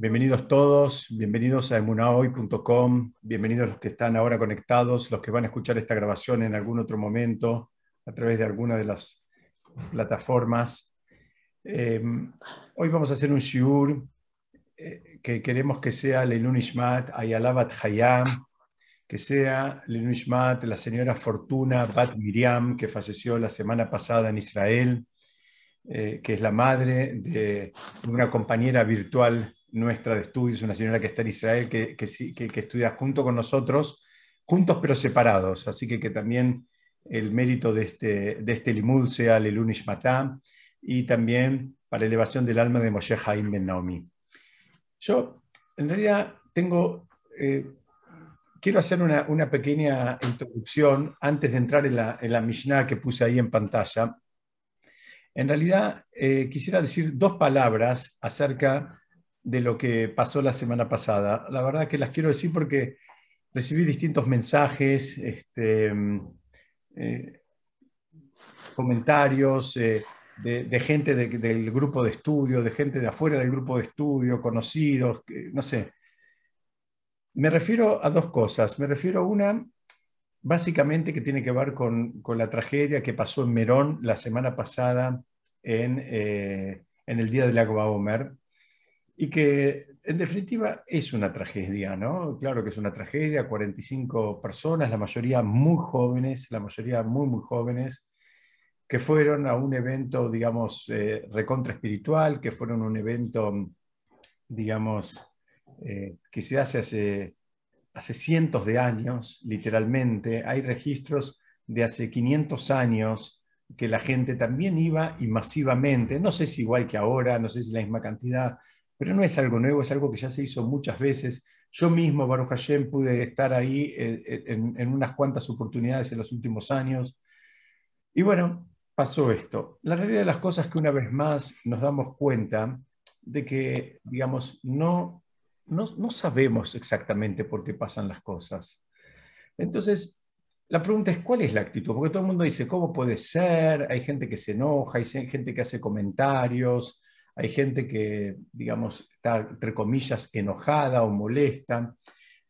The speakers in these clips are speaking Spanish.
Bienvenidos todos, bienvenidos a emunahoy.com, bienvenidos los que están ahora conectados, los que van a escuchar esta grabación en algún otro momento a través de alguna de las plataformas. Eh, hoy vamos a hacer un shiur eh, que queremos que sea Lenunishmat Ayalabat Hayam, que sea Lenunishmat la señora Fortuna Bat Miriam, que falleció la semana pasada en Israel, eh, que es la madre de una compañera virtual nuestra de estudios, una señora que está en Israel, que, que, estudia junto con nosotros, juntos pero separados. Así que que también el mérito de este, de este limud sea el Matam y también para elevación del alma de Moshe Haim Ben Naomi. Yo, en realidad, tengo, eh, quiero hacer una, una, pequeña introducción antes de entrar en la, en la Mishnah que puse ahí en pantalla. En realidad, eh, quisiera decir dos palabras acerca de lo que pasó la semana pasada. La verdad que las quiero decir porque recibí distintos mensajes, este, eh, comentarios eh, de, gente del grupo de estudio, de gente de afuera del grupo de estudio, conocidos, no sé. Me refiero a dos cosas. Me refiero a una, básicamente, que tiene que ver con, la tragedia que pasó en Merón la semana pasada en, eh, en el Día del Agua Omer, y que en definitiva es una tragedia, ¿no? Claro que es una tragedia, 45 personas, la mayoría muy jóvenes, la mayoría muy, muy jóvenes, que fueron a un evento, digamos, eh, recontra espiritual, que fueron un evento, digamos, eh, que se hace hace, hace cientos de años, literalmente. Hay registros de hace 500 años que la gente también iba y masivamente, no sé si igual que ahora, no sé si la misma cantidad, pero no es algo nuevo, es algo que ya se hizo muchas veces. Yo mismo, Baruch Hashem, pude estar ahí eh, eh, en, unas cuantas oportunidades en los últimos años. Y bueno, pasó esto. La realidad de las cosas es que una vez más nos damos cuenta de que, digamos, no, no, no sabemos exactamente por qué pasan las cosas. Entonces, la pregunta es, ¿cuál es la actitud? Porque todo el mundo dice, ¿cómo puede ser? Hay gente que se enoja, hay gente que hace comentarios, hay gente que, digamos, está, entre comillas, enojada o molesta.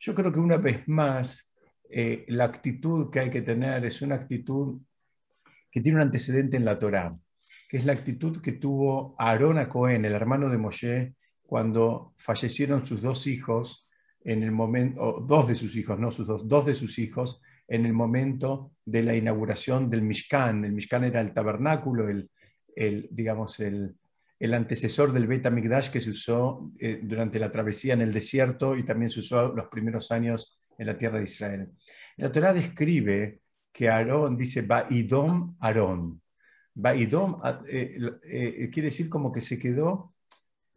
Yo creo que una vez más, eh, la actitud que hay que tener es una actitud que tiene un antecedente en la Torá, que es la actitud que tuvo Aarón a Cohen, el hermano de Moshe, cuando fallecieron sus dos hijos, en el momento, dos de sus hijos, no sus dos, dos de sus hijos, en el momento de la inauguración del Mishkan. El Mishkan era el tabernáculo, el, el digamos, el, el antecesor del Beta Mikdash que se usó eh, durante la travesía en el desierto y también se usó los primeros años en la tierra de Israel. La Torah describe que Aarón dice Ba'idom Aarón. Ba'idom eh, eh, quiere decir como que se quedó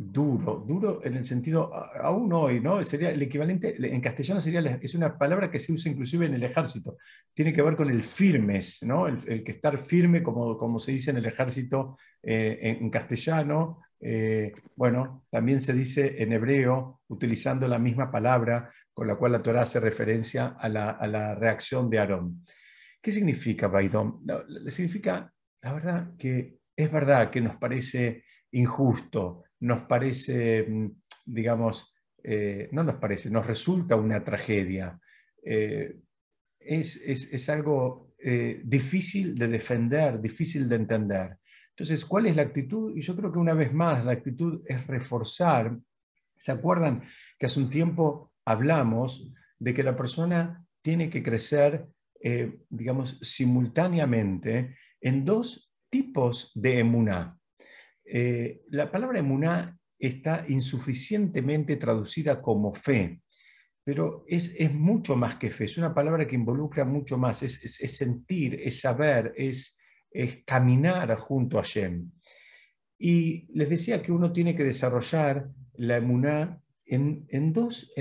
duro, duro en el sentido, aún hoy, ¿no? Sería el equivalente, en castellano sería, es una palabra que se usa inclusive en el ejército, tiene que ver con el firmes, ¿no? El, que estar firme, como, como se dice en el ejército eh, en, castellano, eh, bueno, también se dice en hebreo, utilizando la misma palabra con la cual la Torah hace referencia a la, reacción de Aarón. ¿Qué significa Baidom? significa, la verdad, que es verdad que nos parece injusto, nos parece, mm, digamos, eh, no nos parece, nos resulta una tragedia. Eh, es, algo eh, difícil de defender, difícil de entender. Entonces, ¿cuál es la actitud? Y yo creo que una vez más la actitud es reforzar. ¿Se acuerdan que hace un tiempo hablamos de que la persona tiene que crecer, digamos, simultáneamente en dos tipos de emuná? Eh, la palabra emuná está insuficientemente traducida como fe, pero es, mucho más que fe, es una palabra que involucra mucho más, es, sentir, es saber, es, caminar junto a Shem. Y les decía que uno tiene que desarrollar la emuná en, dos,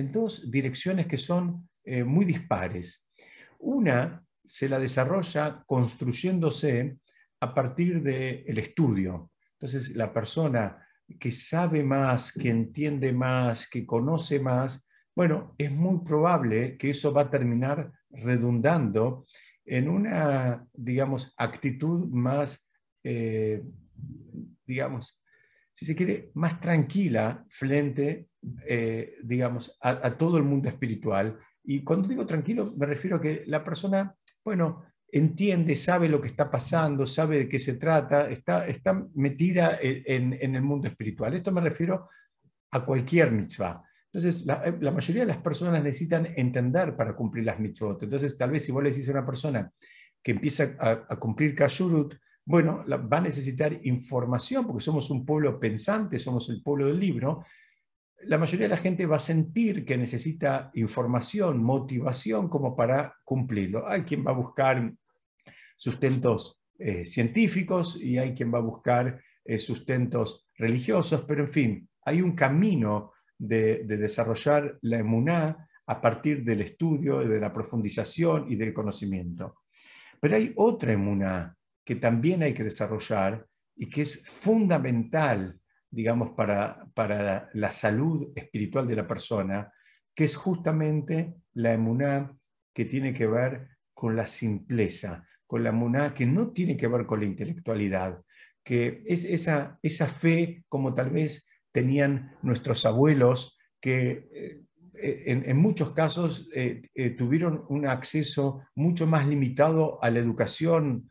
direcciones que son eh, muy dispares. Una se la desarrolla construyéndose a partir del estudio, entonces, la persona que sabe más, que entiende más, que conoce más, bueno, es muy probable que eso va a terminar redundando en una, digamos, actitud más, eh, digamos, si se quiere, más tranquila frente, eh, digamos, a, todo el mundo espiritual. Y cuando digo tranquilo, me refiero a que la persona, bueno, entiende, sabe lo que está pasando, sabe de qué se trata, está, está metida en, el mundo espiritual. Esto me refiero a cualquier mitzvah. Entonces, la, eh, mayoría de las personas necesitan entender para cumplir las mitzvot. Entonces, tal vez si vos le decís a una persona que empieza a, cumplir Kashurut, bueno, va a necesitar información, porque somos un pueblo pensante, somos el pueblo del libro, la mayoría de la gente va a sentir que necesita información, motivación como para cumplirlo. Hay quien va a buscar sustentos eh, científicos y hay quien va a buscar eh, sustentos religiosos, pero en fin, hay un camino de, desarrollar la emuná a partir del estudio, de la profundización y del conocimiento. Pero hay otra emuná que también hay que desarrollar y que es fundamental, digamos, para, para la salud espiritual de la persona, que es justamente la emuná que tiene que ver con la simpleza, con la emuná que no tiene que ver con la intelectualidad, que es esa, esa fe como tal vez tenían nuestros abuelos que eh, en, muchos casos eh, eh, tuvieron un acceso mucho más limitado a la educación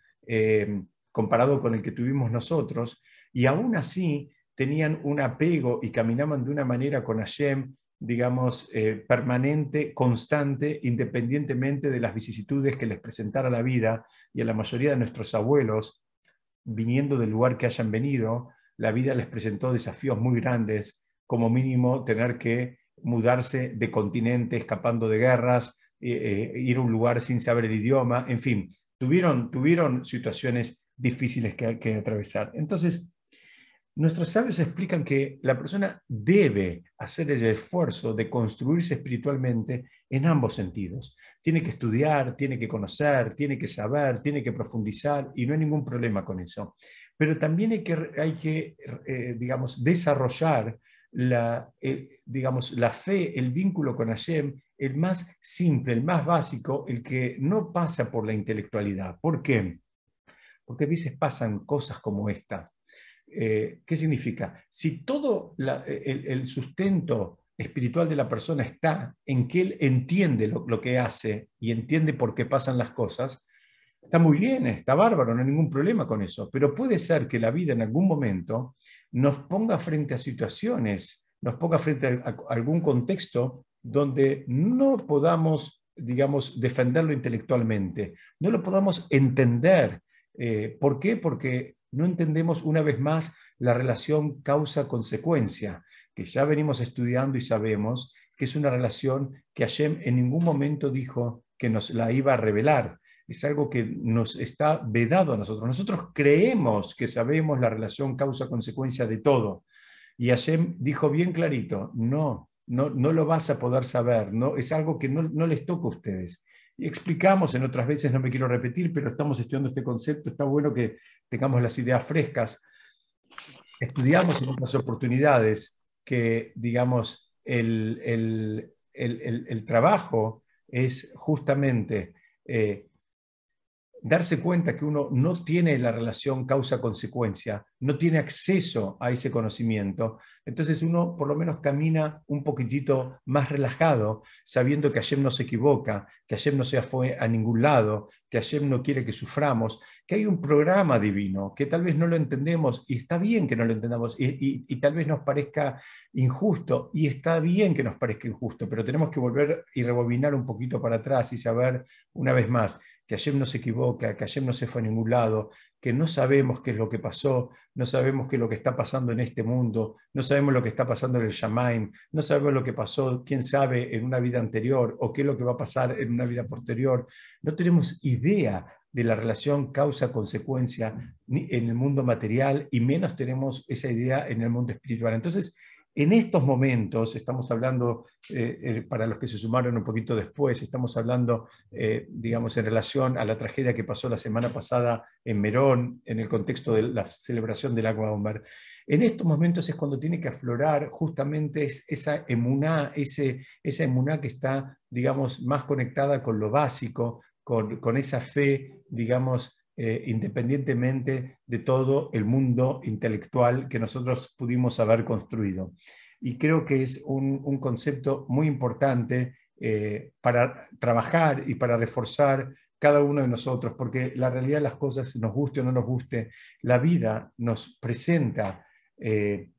comparado con el que tuvimos nosotros, y aún así tenían un apego y caminaban de una manera con Hashem, digamos, permanente, constante, independientemente de las vicisitudes que les presentara la vida, y a la mayoría de nuestros abuelos, viniendo del lugar que hayan venido, la vida les presentó desafíos muy grandes, como mínimo tener que mudarse de continente escapando de guerras, eh, eh, ir a un lugar sin saber el idioma, en fin, tuvieron, tuvieron situaciones difíciles que atravesar. Entonces, nuestros sabios explican que la persona debe hacer el esfuerzo de construirse espiritualmente en ambos sentidos. Tiene que estudiar, tiene que conocer, tiene que saber, tiene que profundizar y no hay ningún problema con eso pero también hay que, hay que eh, digamos, desarrollar la, eh, digamos, la fe, el vínculo con Hashem, el más simple, el más básico, el que no pasa por la intelectualidad. ¿Por qué? Porque a veces pasan cosas como estas. Eh, ¿Qué significa? Si todo el, sustento espiritual de la persona está en que él entiende lo, que hace y entiende por qué pasan las cosas, Está muy bien, está bárbaro, no hay ningún problema con eso, pero puede ser que la vida en algún momento nos ponga frente a situaciones, nos ponga frente a, algún contexto donde no podamos, digamos, defenderlo intelectualmente, no lo podamos entender. Eh, ¿Por qué? Porque no entendemos una vez más la relación causa-consecuencia, que ya venimos estudiando y sabemos que es una relación que Hashem en ningún momento dijo que nos la iba a revelar es algo que nos está vedado a nosotros. Nosotros creemos que sabemos la relación causa-consecuencia de todo. Y Hashem dijo bien clarito, no, no, no lo vas a poder saber, no, es algo que no, no les toca a ustedes. Explicamos en otras veces, no me quiero repetir, pero estamos estudiando este concepto, está bueno que tengamos las ideas frescas. Estudiamos en otras oportunidades que, digamos, el, el, el, el trabajo es justamente eh, darse cuenta que uno no tiene la relación causa-consecuencia, no tiene acceso a ese conocimiento, entonces uno por lo menos camina un poquitito más relajado, sabiendo que Hashem no se equivoca, que Hashem no se fue a ningún lado, que Hashem no quiere que suframos, que hay un programa divino, que tal vez no lo entendemos y está bien que no lo entendamos y, y tal vez nos parezca injusto y está bien que nos parezca injusto, pero tenemos que volver y rebobinar un poquito para atrás y saber una vez más que Hashem no se equivoca, que Hashem no se fue a ningún lado, que no sabemos qué es lo que pasó, no sabemos qué es lo que está pasando en este mundo, no sabemos lo que está pasando en el Shamaim, no sabemos lo que pasó, quién sabe, en una vida anterior o qué es lo que va a pasar en una vida posterior. No tenemos idea de la relación causa-consecuencia en el mundo material y menos tenemos esa idea en el mundo espiritual. Entonces, en estos momentos, estamos hablando, eh, eh, para los que se sumaron un poquito después, estamos hablando, eh, digamos, en relación a la tragedia que pasó la semana pasada en Merón, en el contexto de la celebración del Agua Bomber. En estos momentos es cuando tiene que aflorar justamente esa emuná, ese, esa emuná que está, digamos, más conectada con lo básico, con, con esa fe, digamos, eh, independientemente de todo el mundo intelectual que nosotros pudimos haber construido. Y creo que es un, concepto muy importante eh, para trabajar y para reforzar cada uno de nosotros, porque la realidad de las cosas, nos guste o no nos guste, la vida nos presenta eh,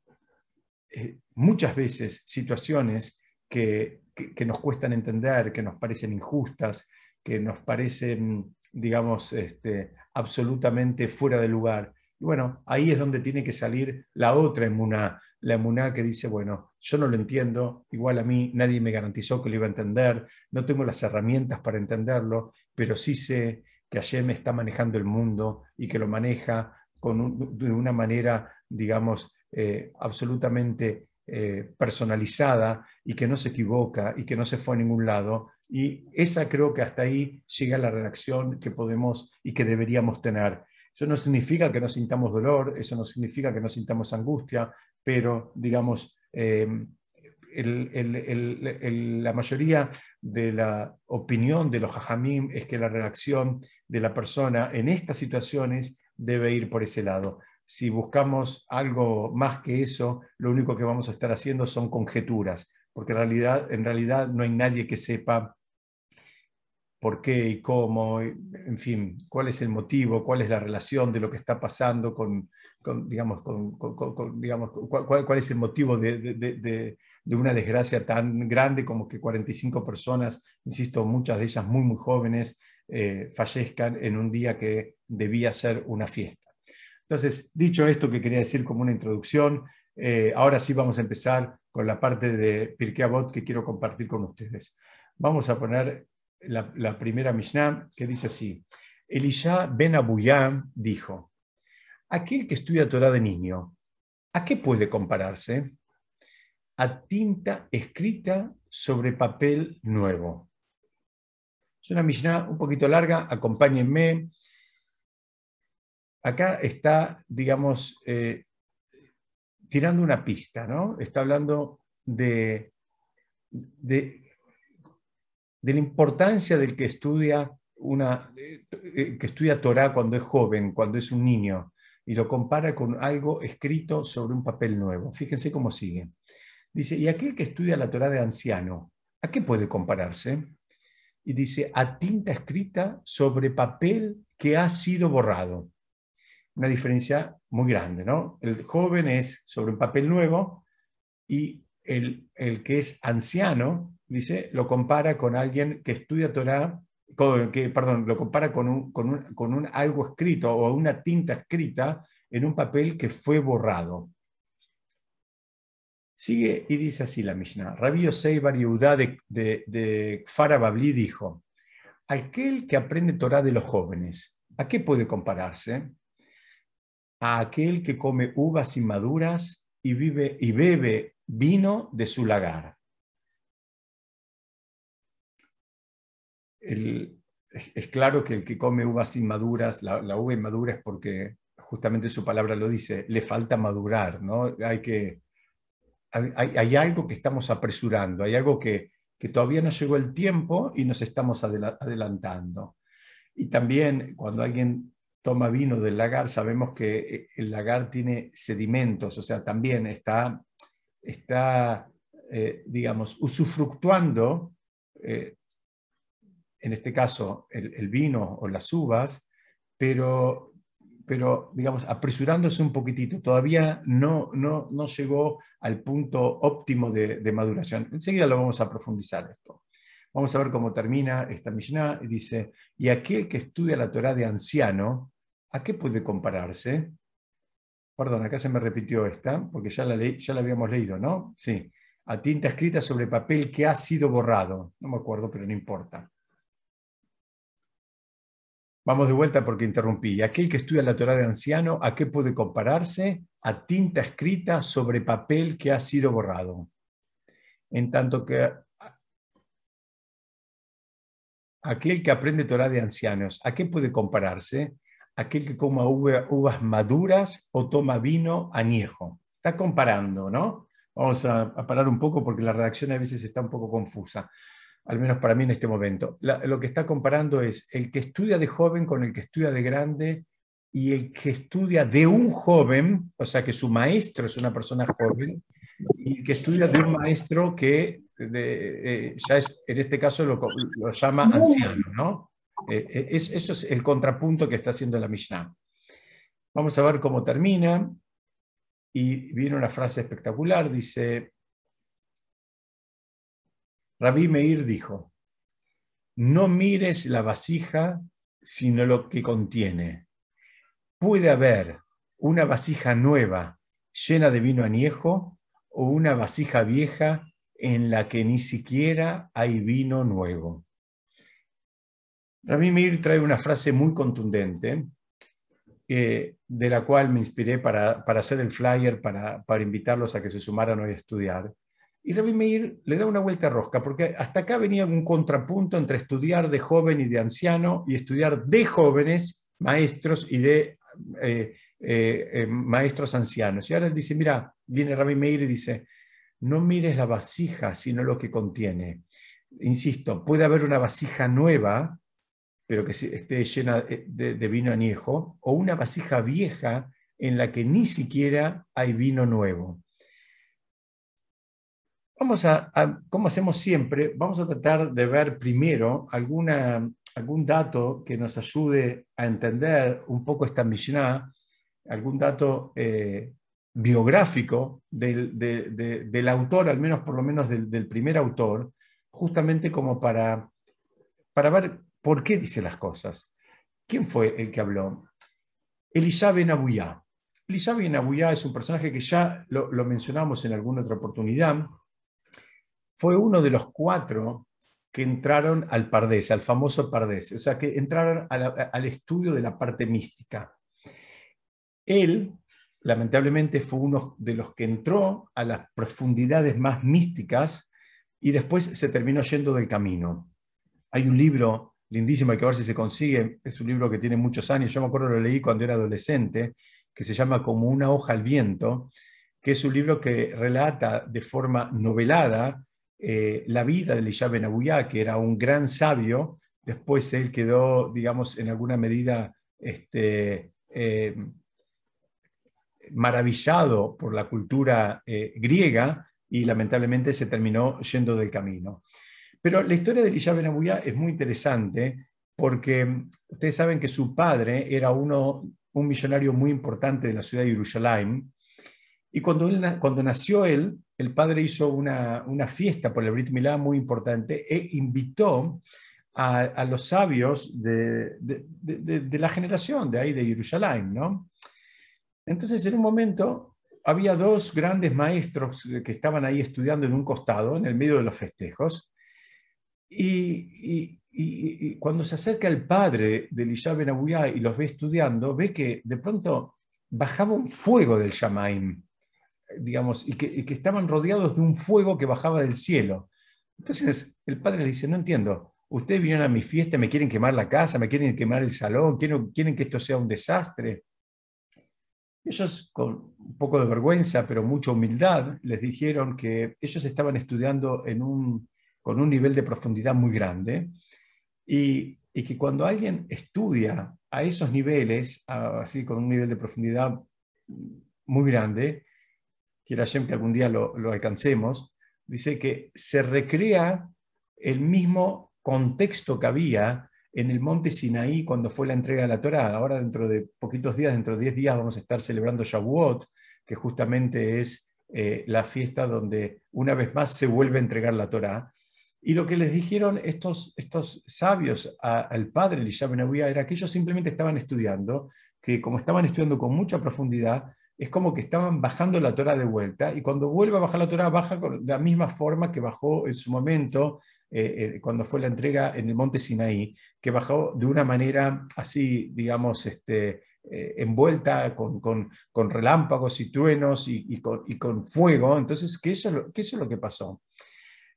muchas veces situaciones que, nos cuestan entender, que nos parecen injustas, que nos parecen, digamos, este, absolutamente fuera de lugar. Y bueno, ahí es donde tiene que salir la otra emuná, la emuná que dice, bueno, yo no lo entiendo, igual a mí nadie me garantizó que lo iba a entender, no tengo las herramientas para entenderlo, pero sí sé que Hashem está manejando el mundo y que lo maneja con de una manera, digamos, eh, absolutamente eh, personalizada y que no se equivoca y que no se fue a ningún lado. Y esa creo que hasta ahí llega la redacción que podemos y que deberíamos tener. Eso no significa que no sintamos dolor, eso no significa que no sintamos angustia, pero digamos, eh, la mayoría de la opinión de los hajamim es que la reacción de la persona en estas situaciones debe ir por ese lado si buscamos algo más que eso, lo único que vamos a estar haciendo son conjeturas, porque en realidad, en realidad no hay nadie que sepa por qué y cómo, en fin, cuál es el motivo, cuál es la relación de lo que está pasando con, digamos, digamos cuál, es el motivo de, una desgracia tan grande como que 45 personas, insisto, muchas de ellas muy, muy jóvenes, eh, fallezcan en un día que debía ser una fiesta. Entonces, dicho esto que quería decir como una introducción, eh, ahora sí vamos a empezar con la parte de Pirkei Avot que quiero compartir con ustedes. Vamos a poner la, primera Mishnah que dice así. Elisha ben Abuyam dijo, aquel que estudia Torah de niño, ¿a qué puede compararse? A tinta escrita sobre papel nuevo. Es una Mishnah un poquito larga, acompáñenme acá está, digamos, eh, tirando una pista, ¿no? Está hablando de, de, la importancia del que estudia una, eh, que estudia Torah cuando es joven, cuando es un niño, y lo compara con algo escrito sobre un papel nuevo. Fíjense cómo sigue. Dice, y aquel que estudia la Torah de anciano, ¿a qué puede compararse? Y dice, a tinta escrita sobre papel que ha sido borrado una diferencia muy grande, ¿no? El joven es sobre un papel nuevo y el, que es anciano, dice, lo compara con alguien que estudia Torah, que, perdón, lo compara con, un, con, un, algo escrito o una tinta escrita en un papel que fue borrado. Sigue y dice así la Mishnah. Rabbi Yosei Bar de, de, de Farababli dijo, aquel que aprende Torah de los jóvenes, ¿a qué puede compararse? a aquel que come uvas inmaduras y, vive, y bebe vino de su lagar. Es, claro que el que come uvas inmaduras, la, la, uva inmadura es porque justamente su palabra lo dice, le falta madurar, ¿no? Hay, que, hay, algo que estamos apresurando, hay algo que, que, todavía no llegó el tiempo y nos estamos adelantando. Y también cuando alguien toma vino del lagar, sabemos que eh, el lagar tiene sedimentos, o sea, también está, está eh, digamos, usufructuando, eh, en este caso, el, vino o las uvas, pero, pero, digamos, apresurándose un poquitito. Todavía no, no, no llegó al punto óptimo de, maduración. Enseguida lo vamos a profundizar esto. Vamos a ver cómo termina esta Mishnah. Dice, y aquel que estudia la Torah de anciano, ¿A qué puede compararse? Perdón, acá se me repitió esta, porque ya la, ya la habíamos leído, ¿no? Sí, a tinta escrita sobre papel que ha sido borrado. No me acuerdo, pero no importa. Vamos de vuelta porque interrumpí. Aquel que estudia la Torah de anciano, ¿a qué puede compararse? A tinta escrita sobre papel que ha sido borrado. En tanto que aquel que aprende Torah de ancianos, ¿a qué puede compararse? aquel que coma uvas maduras o toma vino añejo. Está comparando, ¿no? Vamos a, parar un poco porque la redacción a veces está un poco confusa. Al menos para mí en este momento. lo que está comparando es el que estudia de joven con el que estudia de grande y el que estudia de un joven, o sea que su maestro es una persona joven, y el que estudia de un maestro que eh, ya es, en este caso lo, llama anciano, ¿no? Eh, eh, eso es el contrapunto que está haciendo la Mishnah. Vamos a ver cómo termina. Y viene una frase espectacular, dice, Rabí Meir dijo, no mires la vasija, sino lo que contiene. Puede haber una vasija nueva llena de vino añejo o una vasija vieja en la que ni siquiera hay vino nuevo. Rabí Meir trae una frase muy contundente de la cual me inspiré para, hacer el flyer, para, invitarlos a que se sumaran hoy a estudiar. Y Rabbi Meir le da una vuelta a rosca, porque hasta acá venía un contrapunto entre estudiar de joven y de anciano y estudiar de jóvenes, maestros y de eh, eh, eh, maestros ancianos. Y ahora él dice, mira, viene Rabbi Meir y dice, no mires la vasija, sino lo que contiene. Insisto, puede haber una vasija nueva pero que esté llena de, vino añejo, o una vasija vieja en la que ni siquiera hay vino nuevo. Vamos a, como hacemos siempre, vamos a tratar de ver primero alguna, algún dato que nos ayude a entender un poco esta Mishnah, algún dato eh, biográfico del, del, autor, al menos por lo menos del, del primer autor, justamente como para, para ver ¿Por qué dice las cosas? ¿Quién fue el que habló? Elisha Ben Abuyá. Elisha Ben Abuyá es un personaje que ya lo, mencionamos en alguna otra oportunidad. Fue uno de los cuatro que entraron al Pardés, al famoso Pardés, o sea, que entraron al estudio de la parte mística. Él, lamentablemente, fue uno de los que entró a las profundidades más místicas y después se terminó yendo del camino. Hay un libro lindísimo, hay que ver si se consigue. Es un libro que tiene muchos años. Yo me acuerdo lo leí cuando era adolescente, que se llama Como una hoja al viento, que es un libro que relata de forma novelada eh, la vida de Elisha Ben que era un gran sabio. Después él quedó, digamos, en alguna medida este, eh, maravillado por la cultura eh, griega y lamentablemente se terminó yendo del camino. Pero la historia de Elisha Ben es muy interesante porque ustedes saben que su padre era uno, un millonario muy importante de la ciudad de Jerusalén. Y cuando, cuando nació él, el padre hizo una, fiesta por el Brit Milá muy importante e invitó a, los sabios de, la generación de ahí de Jerusalén. Entonces, en un momento, había dos grandes maestros que estaban ahí estudiando en un costado, en el medio de los festejos, y, cuando se acerca el padre de Elisha Ben y los ve estudiando, ve que de pronto bajaba un fuego del Shamaim, digamos, y que, estaban rodeados de un fuego que bajaba del cielo. Entonces el padre le dice, no entiendo, ustedes vinieron a mi fiesta, me quieren quemar la casa, me quieren quemar el salón, quieren, que esto sea un desastre. Ellos, con un poco de vergüenza, pero mucha humildad, les dijeron que ellos estaban estudiando con un nivel de profundidad muy grande y, que cuando alguien estudia a esos niveles, así con un nivel de profundidad muy grande, quiera que algún día lo, alcancemos, dice que se recrea el mismo contexto que había en el monte Sinaí cuando fue la entrega de la Torá. Ahora dentro de poquitos días, dentro de 10 días, vamos a estar celebrando Shavuot, que justamente es eh, la fiesta donde una vez más se vuelve a entregar la Torá. Y lo que les dijeron estos, estos sabios al padre Elisha Ben era que ellos simplemente estaban estudiando, que como estaban estudiando con mucha profundidad, es como que estaban bajando la Torah de vuelta, y cuando vuelve a bajar la Torah, baja de la misma forma que bajó en su momento, eh, eh, cuando fue la entrega en el monte Sinaí, que bajó de una manera así, digamos, este, eh, envuelta con, con, relámpagos y truenos y, con, y, con, fuego. Entonces, que eso, que eso es lo que pasó.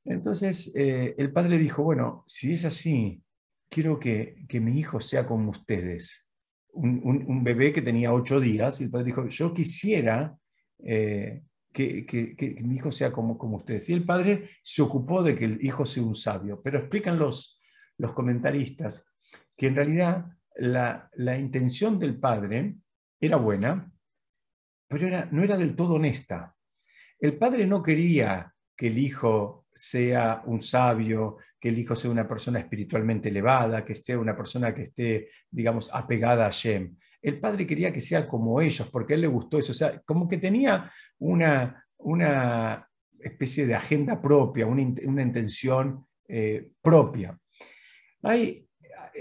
Entonces el padre dijo, bueno, si es así, quiero que, mi hijo sea como ustedes. Un, bebé que tenía ocho días, y el padre dijo, yo quisiera eh, que, mi hijo sea como, como ustedes. Y el padre se ocupó de que el hijo sea un sabio, pero explican los, los comentaristas que en realidad la, intención del padre era buena, pero era, no era del todo honesta. El padre no quería que el hijo sea un sabio, que el hijo sea una persona espiritualmente elevada, que sea una persona que esté, digamos, apegada a Shem. El padre quería que sea como ellos, porque él le gustó eso. O sea, como que tenía una, una especie de agenda propia, una, intención eh, propia. Hay,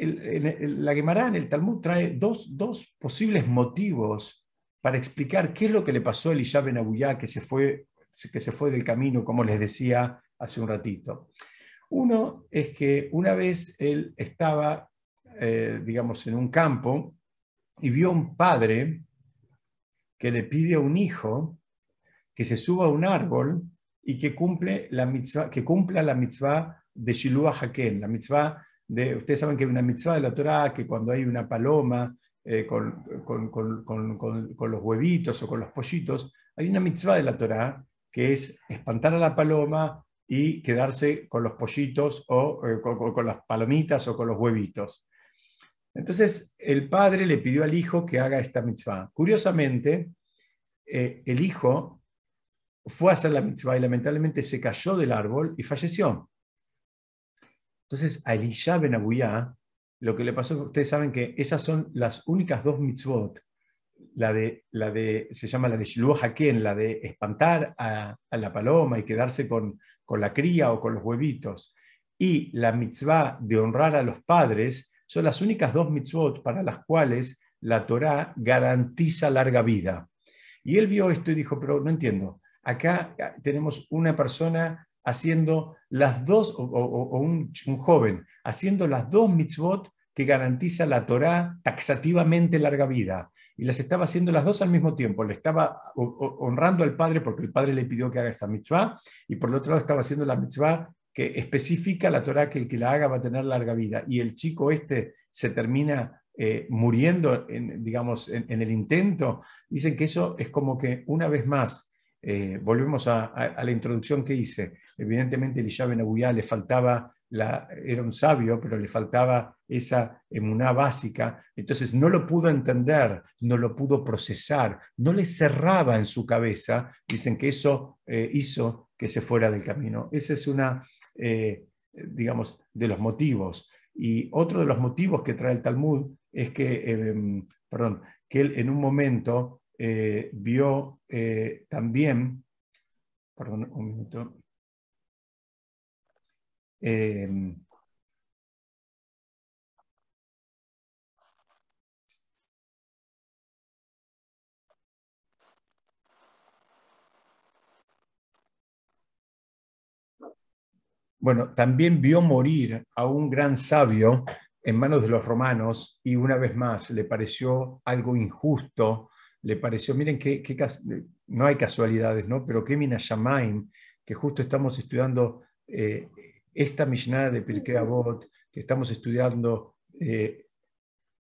la Gemara en el Talmud trae dos, posibles motivos para explicar qué es lo que le pasó a Elisha Ben que se, fue, que se fue del camino, como les decía hace un ratito. Uno es que una vez él estaba, eh, digamos, en un campo y vio a un padre que le pide a un hijo que se suba a un árbol y que, cumple la que cumpla la mitzvah de Shiluah Haken, la mitzvah ustedes saben que hay una mitzvah de la Torah que cuando hay una paloma eh, con, los huevitos o con los pollitos, hay una mitzvah de la Torah que es espantar a la paloma y quedarse con los pollitos o eh, con, las palomitas o con los huevitos. Entonces el padre le pidió al hijo que haga esta mitzvah. Curiosamente, eh, el hijo fue a hacer la mitzvah y lamentablemente se cayó del árbol y falleció. Entonces, a Elisha Ben lo que le pasó, ustedes saben que esas son las únicas dos mitzvot, la de, la de se llama la de Shiluah Haken, la de espantar a, la paloma y quedarse con, con la cría o con los huevitos, y la mitzvah de honrar a los padres, son las únicas dos mitzvot para las cuales la Torá garantiza larga vida. Y él vio esto y dijo, pero no entiendo, acá tenemos una persona haciendo las dos, o, un, joven, haciendo las dos mitzvot que garantiza la Torá taxativamente larga vida. Y las estaba haciendo las dos al mismo tiempo. Le estaba honrando al padre porque el padre le pidió que haga esa mitzvah, y por el otro lado estaba haciendo la mitzvah que especifica la Torá que el que la haga va a tener larga vida. Y el chico este se termina eh, muriendo, en, digamos, en, el intento. Dicen que eso es como que una vez más eh, volvemos a, la introducción que hice. Evidentemente, Elisha Ben le faltaba, la, era un sabio, pero le faltaba esa emuná básica. Entonces, no lo pudo entender, no lo pudo procesar, no le cerraba en su cabeza. Dicen que eso eh, hizo que se fuera del camino. Ese es una, eh, digamos, de los motivos. Y otro de los motivos que trae el Talmud es que, perdón, que él en un momento eh, vio eh, también, perdón, un minuto, em, bueno, también vio morir a un gran sabio en manos de los romanos y una vez más le pareció algo injusto le pareció, miren que, no hay casualidades, ¿no? Pero que Shamaim, que justo estamos estudiando eh, esta Mishnah de Pirkei Avot, que estamos estudiando eh,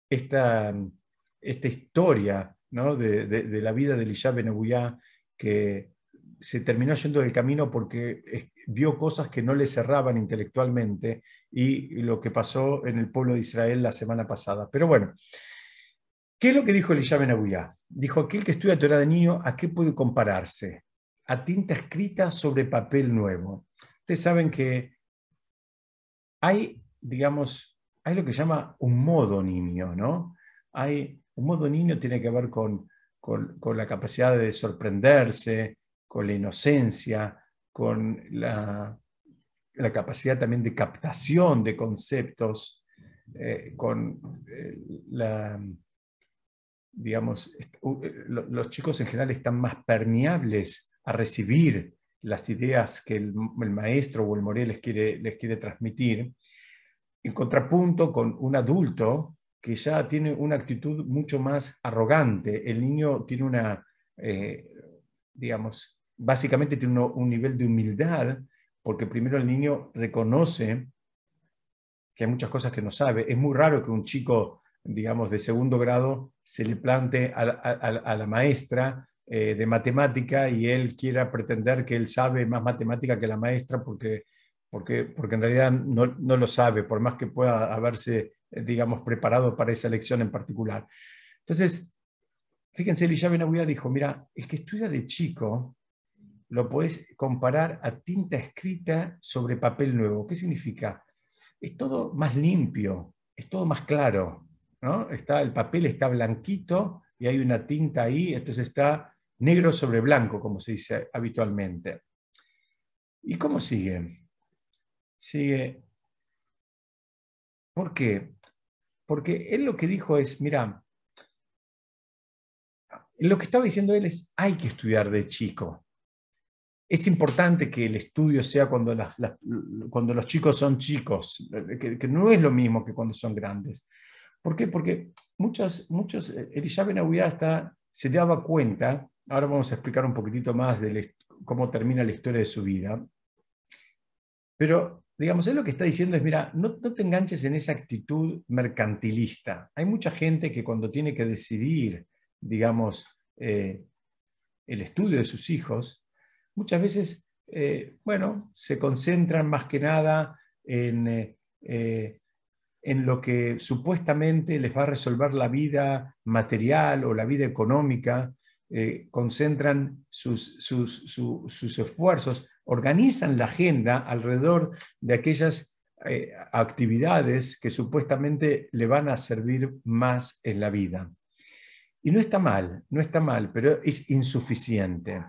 esta, esta historia ¿no? de, la vida de Elisha Ben que se terminó yendo del camino porque vio cosas que no le cerraban intelectualmente y lo que pasó en el pueblo de Israel la semana pasada. Pero bueno, ¿Qué es lo que dijo Elisha Ben Dijo, aquel que estudia Torah de niño, ¿a qué puede compararse? A tinta escrita sobre papel nuevo. Ustedes saben que hay, digamos, hay lo que se llama un modo niño, ¿no? Hay, un modo niño tiene que ver con, la capacidad de sorprenderse, con la inocencia, con la, capacidad también de captación de conceptos, eh, con eh, la digamos, eh, los chicos en general están más permeables a recibir las ideas que el, maestro o el moré les quiere, les quiere transmitir, en contrapunto con un adulto que ya tiene una actitud mucho más arrogante. El niño tiene una, eh, digamos, básicamente tiene un nivel de humildad, porque primero el niño reconoce que hay muchas cosas que no sabe. Es muy raro que un chico digamos, de segundo grado se le plante a, la maestra eh, de matemática y él quiera pretender que él sabe más matemática que la maestra porque, porque, porque en realidad no, no lo sabe, por más que pueda haberse, eh, digamos, preparado para esa lección en particular. Entonces, fíjense, Elisha Benabuya dijo, mira, el que estudia de chico lo puedes comparar a tinta escrita sobre papel nuevo. ¿Qué significa? Es todo más limpio, es todo más claro. ¿no? Está, el papel está blanquito y hay una tinta ahí, entonces está negro sobre blanco, como se dice habitualmente. ¿Y cómo sigue? Sigue. ¿Por qué? Porque él lo que dijo es, mira, lo que estaba diciendo él es, hay que estudiar de chico. Es importante que el estudio sea cuando, cuando los chicos son chicos, que, no es lo mismo que cuando son grandes. ¿Por qué? Porque muchos, muchos, Elisha Benahuya está se daba cuenta, ahora vamos a explicar un poquitito más de cómo termina la historia de su vida, pero digamos, él lo que está diciendo es, mira, no, te enganches en esa actitud mercantilista. Hay mucha gente que cuando tiene que decidir, digamos, eh, el estudio de sus hijos, muchas veces, eh, bueno, se concentran más que nada en, eh, en lo que supuestamente les va a resolver la vida material o la vida económica, eh, concentran sus, esfuerzos, organizan la agenda alrededor de aquellas eh, actividades que supuestamente le van a servir más en la vida. Y no está mal, no está mal, pero es insuficiente.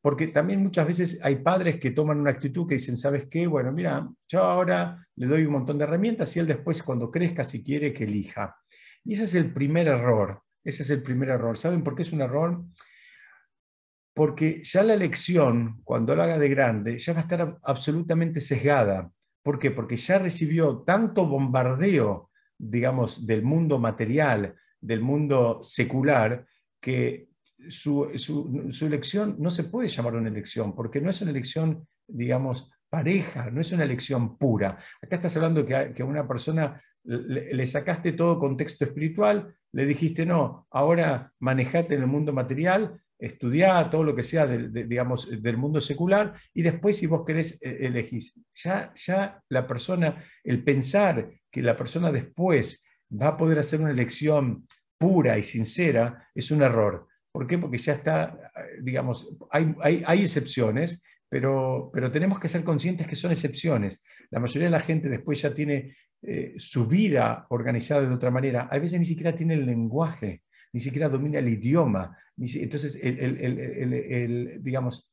Porque también muchas veces hay padres que toman una actitud que dicen, ¿sabes qué? Bueno, mira, yo ahora le doy un montón de herramientas y él después cuando crezca, si quiere, que elija. Y ese es el primer error, ese es el primer error. ¿Saben por qué es un error? Porque ya la elección, cuando lo haga de grande, ya va a estar absolutamente sesgada. ¿Por qué? Porque ya recibió tanto bombardeo, digamos, del mundo material, del mundo secular, que su, elección no se puede llamar una elección, porque no es una elección, digamos, pareja, no es una elección pura. Acá estás hablando que a, que una persona le, sacaste todo contexto espiritual, le dijiste, no, ahora manejate en el mundo material, estudiá todo lo que sea del, digamos, del mundo secular, y después si vos querés eh, elegís. Ya, ya la persona, el pensar que la persona después va a poder hacer una elección pura y sincera, es un error. ¿Por qué? Porque ya está, digamos, hay, hay, excepciones, pero, pero, tenemos que ser conscientes que son excepciones. La mayoría de la gente después ya tiene eh, su vida organizada de otra manera. A veces ni siquiera tiene el lenguaje, ni siquiera domina el idioma. entonces, el, digamos,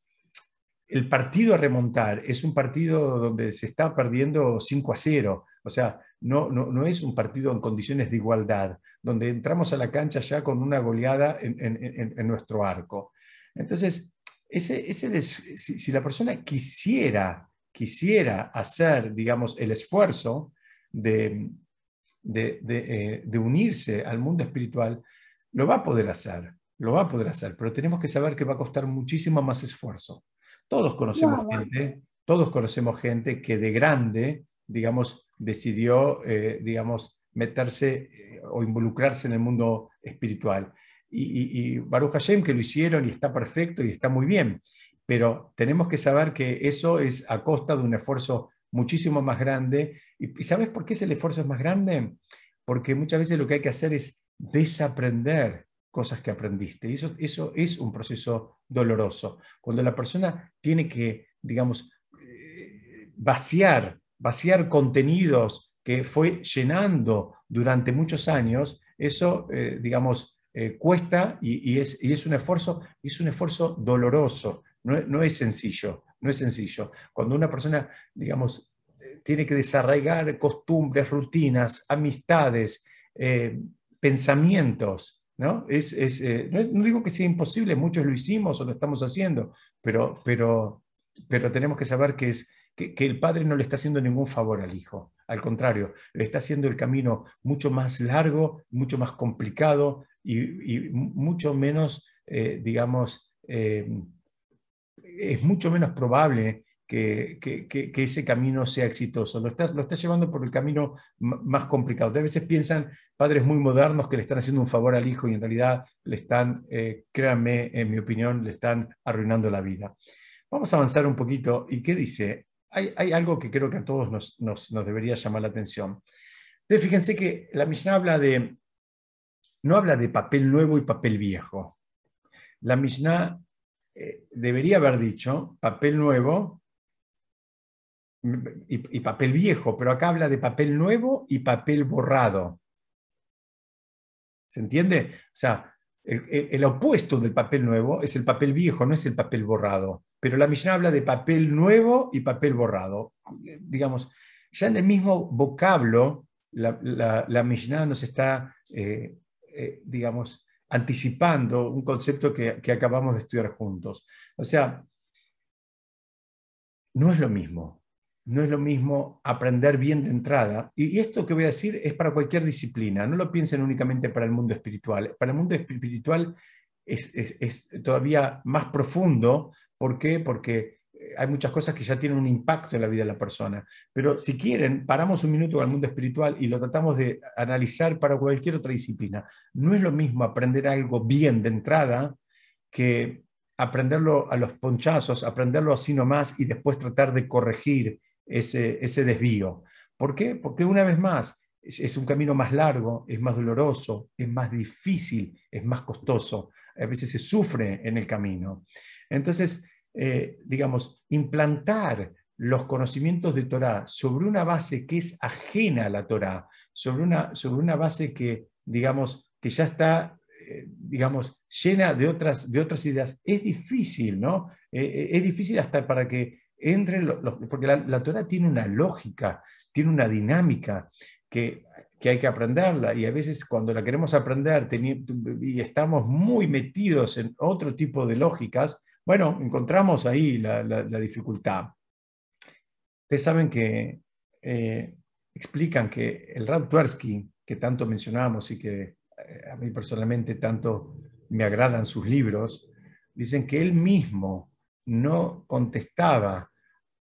el partido a remontar es un partido donde se está perdiendo 5 a 0. O sea, no, no, es un partido en condiciones de igualdad, donde entramos a la cancha ya con una goleada en, nuestro arco. Entonces, ese, ese si, la persona quisiera, quisiera hacer, digamos, el esfuerzo de, eh, de, unirse al mundo espiritual, lo va a poder hacer, lo va a poder hacer, pero tenemos que saber que va a costar muchísimo más esfuerzo. Todos conocemos gente, todos conocemos gente que de grande, digamos, decidió, eh, digamos, meterse eh, o involucrarse en el mundo espiritual. Y, y, Baruch Hashem que lo hicieron y está perfecto y está muy bien, pero tenemos que saber que eso es a costa de un esfuerzo muchísimo más grande. ¿Y, sabes por qué ese esfuerzo es más grande? Porque muchas veces lo que hay que hacer es desaprender cosas que aprendiste. Y eso, eso es un proceso doloroso. Cuando la persona tiene que, digamos, eh, vaciar vaciar contenidos que fue llenando durante muchos años, eso, eh, digamos, eh, cuesta y, es, es, un esfuerzo, es un esfuerzo doloroso, no, es sencillo, no es sencillo. Cuando una persona, digamos, tiene que desarraigar costumbres, rutinas, amistades, pensamientos, ¿no? Es, no, digo que sea imposible, muchos lo hicimos o lo estamos haciendo, pero, pero, pero tenemos que saber que es, que, el padre no le está haciendo ningún favor al hijo. Al contrario, le está haciendo el camino mucho más largo, mucho más complicado y, mucho menos, eh, digamos, eh, es mucho menos probable que, ese camino sea exitoso. Lo estás, lo estás llevando por el camino más complicado. A veces piensan padres muy modernos que le están haciendo un favor al hijo y en realidad le están, eh, créanme, en mi opinión, le están arruinando la vida. Vamos a avanzar un poquito. ¿Y qué dice? Hay, hay algo que creo que a todos nos, nos, nos debería llamar la atención. Entonces, fíjense que la Mishnah habla de, no habla de papel nuevo y papel viejo. La Mishnah eh, debería haber dicho papel nuevo y, papel viejo, pero acá habla de papel nuevo y papel borrado. ¿Se entiende? O sea, el, opuesto del papel nuevo es el papel viejo, no es el papel borrado. Pero la Mishnah habla de papel nuevo y papel borrado. Digamos, ya en el mismo vocablo, la, la, Mishnah nos está, eh, eh, digamos, anticipando un concepto que, que acabamos de estudiar juntos. O sea, no es lo mismo no es lo mismo aprender bien de entrada. Y esto que voy a decir es para cualquier disciplina, no lo piensen únicamente para el mundo espiritual. Para el mundo espiritual es, todavía más profundo. ¿Por qué? Porque eh, hay muchas cosas que ya tienen un impacto en la vida de la persona. Pero si quieren, paramos un minuto al mundo espiritual y lo tratamos de analizar para cualquier otra disciplina. No es lo mismo aprender algo bien de entrada que aprenderlo a los ponchazos, aprenderlo así nomás y después tratar de corregir ese, desvío. ¿Por qué? Porque una vez más, es, un camino más largo, es más doloroso, es más difícil, es más costoso. A veces se sufre en el camino. Entonces, eh, digamos, implantar los conocimientos de Torah sobre una base que es ajena a la Torah, sobre una, sobre una base que, digamos, que ya está, eh, digamos, llena de otras, de otras ideas, es difícil, ¿no? Eh, es difícil hasta para que entre porque la, la, Torah tiene una lógica, tiene una dinámica que, que, hay que aprenderla y a veces cuando la queremos aprender y estamos muy metidos en otro tipo de lógicas, bueno, encontramos ahí la, la, dificultad. Ustedes saben que eh, explican que el Rab Tversky, que tanto mencionamos y que eh, a mí personalmente tanto me agradan sus libros, dicen que él mismo no contestaba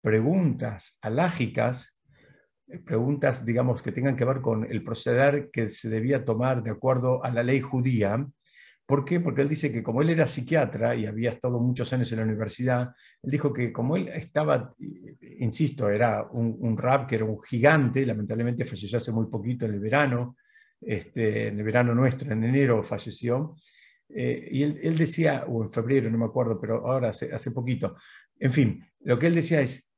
preguntas alágicas, eh, preguntas, digamos, que tengan que ver con el proceder que se debía tomar de acuerdo a la ley judía. ¿Por qué? Porque él dice que como él era psiquiatra y había estado muchos años en la universidad, él dijo que como él estaba, insisto, era un, rap que era un gigante, lamentablemente falleció hace muy poquito en el verano, este, en el verano nuestro, en enero falleció, eh, y él, decía, o en febrero, no me acuerdo, pero ahora hace, hace poquito, en fin, lo que él decía es,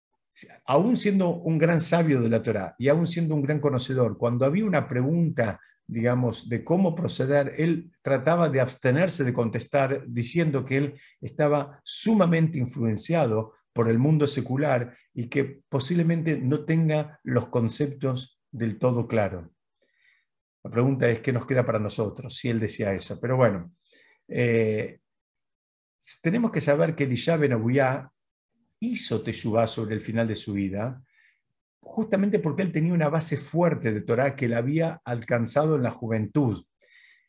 aún siendo un gran sabio de la Torá y aún siendo un gran conocedor, cuando había una pregunta, digamos, de cómo proceder, él trataba de abstenerse de contestar, diciendo que él estaba sumamente influenciado por el mundo secular y que posiblemente no tenga los conceptos del todo claro. La pregunta es, ¿qué nos queda para nosotros? Si él decía eso. Pero bueno, eh, tenemos que saber que Elisha Ben hizo Teshuvah sobre el final de su vida, justamente porque él tenía una base fuerte de Torah que le había alcanzado en la juventud.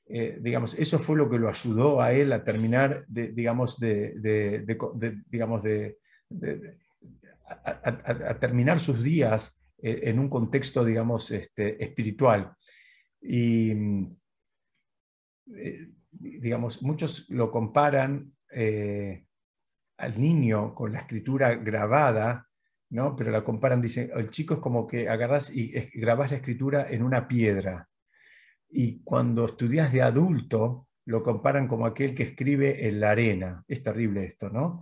Eh, digamos, eso fue lo que lo ayudó a él a terminar, digamos, de, digamos, de, a, terminar sus días eh, en un contexto, digamos, este, espiritual. Y, eh, digamos, muchos lo comparan al niño con la escritura grabada, ¿no? pero la comparan, dicen, el chico es como que agarras y grabas la escritura en una piedra. Y cuando estudias de adulto, lo comparan como aquel que escribe en la arena. Es terrible esto, ¿no?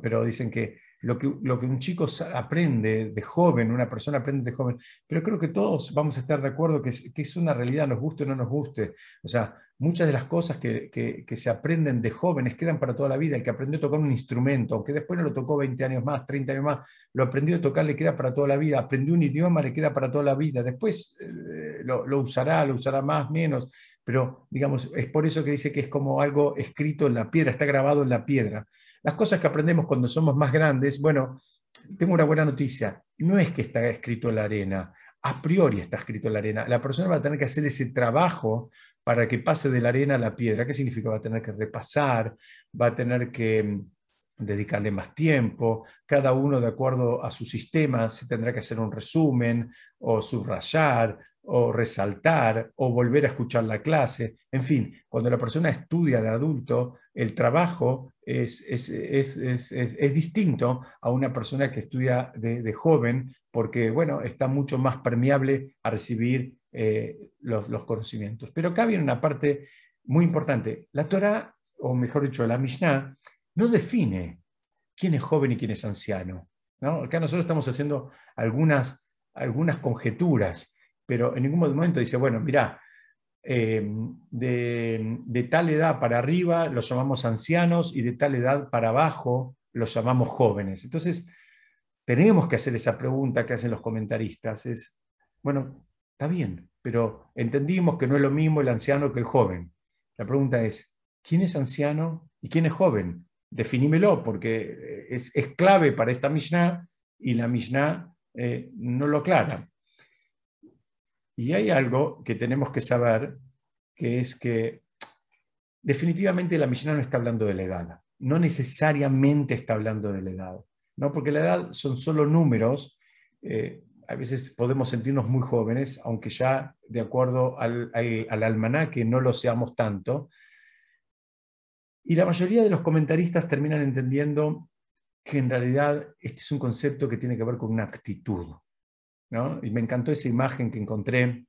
Pero dicen que lo que, lo que un chico aprende de joven, una persona aprende de joven, pero creo que todos vamos a estar de acuerdo que es, que es una realidad, nos guste o no nos guste. O sea, muchas de las cosas que, que, se aprenden de jóvenes quedan para toda la vida. El que aprendió a tocar un instrumento, aunque después no lo tocó 20 años más, 30 años más, lo aprendió a tocar, le queda para toda la vida. Aprendió un idioma, le queda para toda la vida. Después eh, lo, lo usará, lo usará más, menos, pero digamos, es por eso que dice que es como algo escrito en la piedra, está grabado en la piedra. Las cosas que aprendemos cuando somos más grandes, bueno, tengo una buena noticia, no es que está escrito en la arena, a priori está escrito en la arena. La persona va a tener que hacer ese trabajo para que pase de la arena a la piedra. ¿Qué significa? Va a tener que repasar, va a tener que, dedicarle más tiempo, cada uno de acuerdo a su sistema se tendrá que hacer un resumen o subrayar o resaltar o volver a escuchar la clase. En fin, cuando la persona estudia de adulto, el trabajo es, es, distinto a una persona que estudia de, joven porque, bueno, está mucho más permeable a recibir eh, los, los, conocimientos. Pero acá viene una parte muy importante. La Torah, o mejor dicho, la Mishnah, no define quién es joven y quién es anciano. ¿no? Acá nosotros estamos haciendo algunas, algunas conjeturas, pero en ningún momento dice, bueno, mira, eh, de, tal edad para arriba los llamamos ancianos y de tal edad para abajo los llamamos jóvenes. Entonces, tenemos que hacer esa pregunta que hacen los comentaristas. Es, bueno, está bien, pero entendimos que no es lo mismo el anciano que el joven. La pregunta es, ¿quién es anciano y quién es joven? definímelo, porque es, clave para esta Mishnah y la Mishnah eh, no lo aclara. Y hay algo que tenemos que saber, que es que definitivamente la Mishnah no está hablando de la edad, no necesariamente está hablando de la edad, ¿no? porque la edad son solo números, eh, a veces podemos sentirnos muy jóvenes, aunque ya de acuerdo al, al, al almanaque no lo seamos tanto, y la mayoría de los comentaristas terminan entendiendo que en realidad este es un concepto que tiene que ver con una actitud. Y me encantó esa imagen que encontré,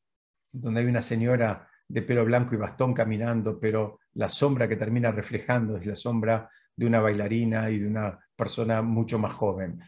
donde hay una señora de pelo blanco y bastón caminando, pero la sombra que termina reflejando es la sombra de una bailarina y de una persona mucho más joven.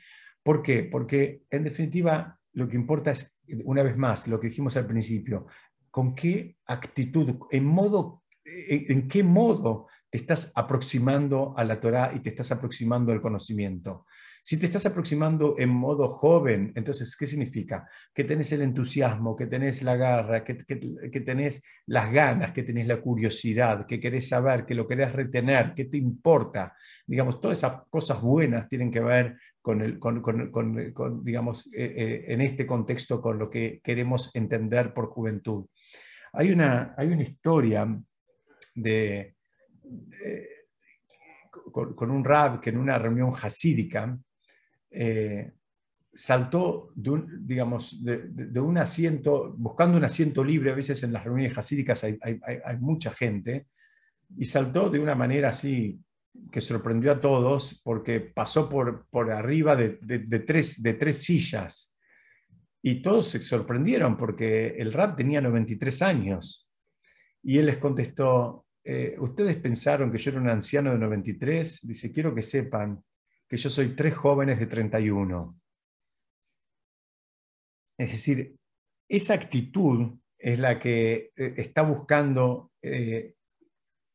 ¿Por qué? Porque en definitiva lo que importa es, una vez más, lo que dijimos al principio, con qué actitud, en modo, en qué modo te estás aproximando a la Torah y te estás aproximando al conocimiento. Si te estás aproximando en modo joven, entonces, ¿qué significa? Que tenés el entusiasmo, que tenés la garra, que, que, tenés las ganas, que tenés la curiosidad, que querés saber, que lo querés retener, que te importa. Digamos, todas esas cosas buenas tienen que ver con, el, con, con, digamos, eh, eh, en este contexto con lo que queremos entender por juventud. Hay una, hay una historia de, eh, con, un rab que en una reunión hasídica eh, saltó de un, digamos, de, un asiento, buscando un asiento libre, a veces en las reuniones hasídicas hay, mucha gente, y saltó de una manera así que sorprendió a todos porque pasó por, por arriba de, tres, de tres sillas. Y todos se sorprendieron porque el rab tenía 93 años. Y él les contestó, eh, ustedes pensaron que yo era un anciano de 93, dice, quiero que sepan que yo soy tres jóvenes de 31. Es decir, esa actitud es la que eh, está buscando eh,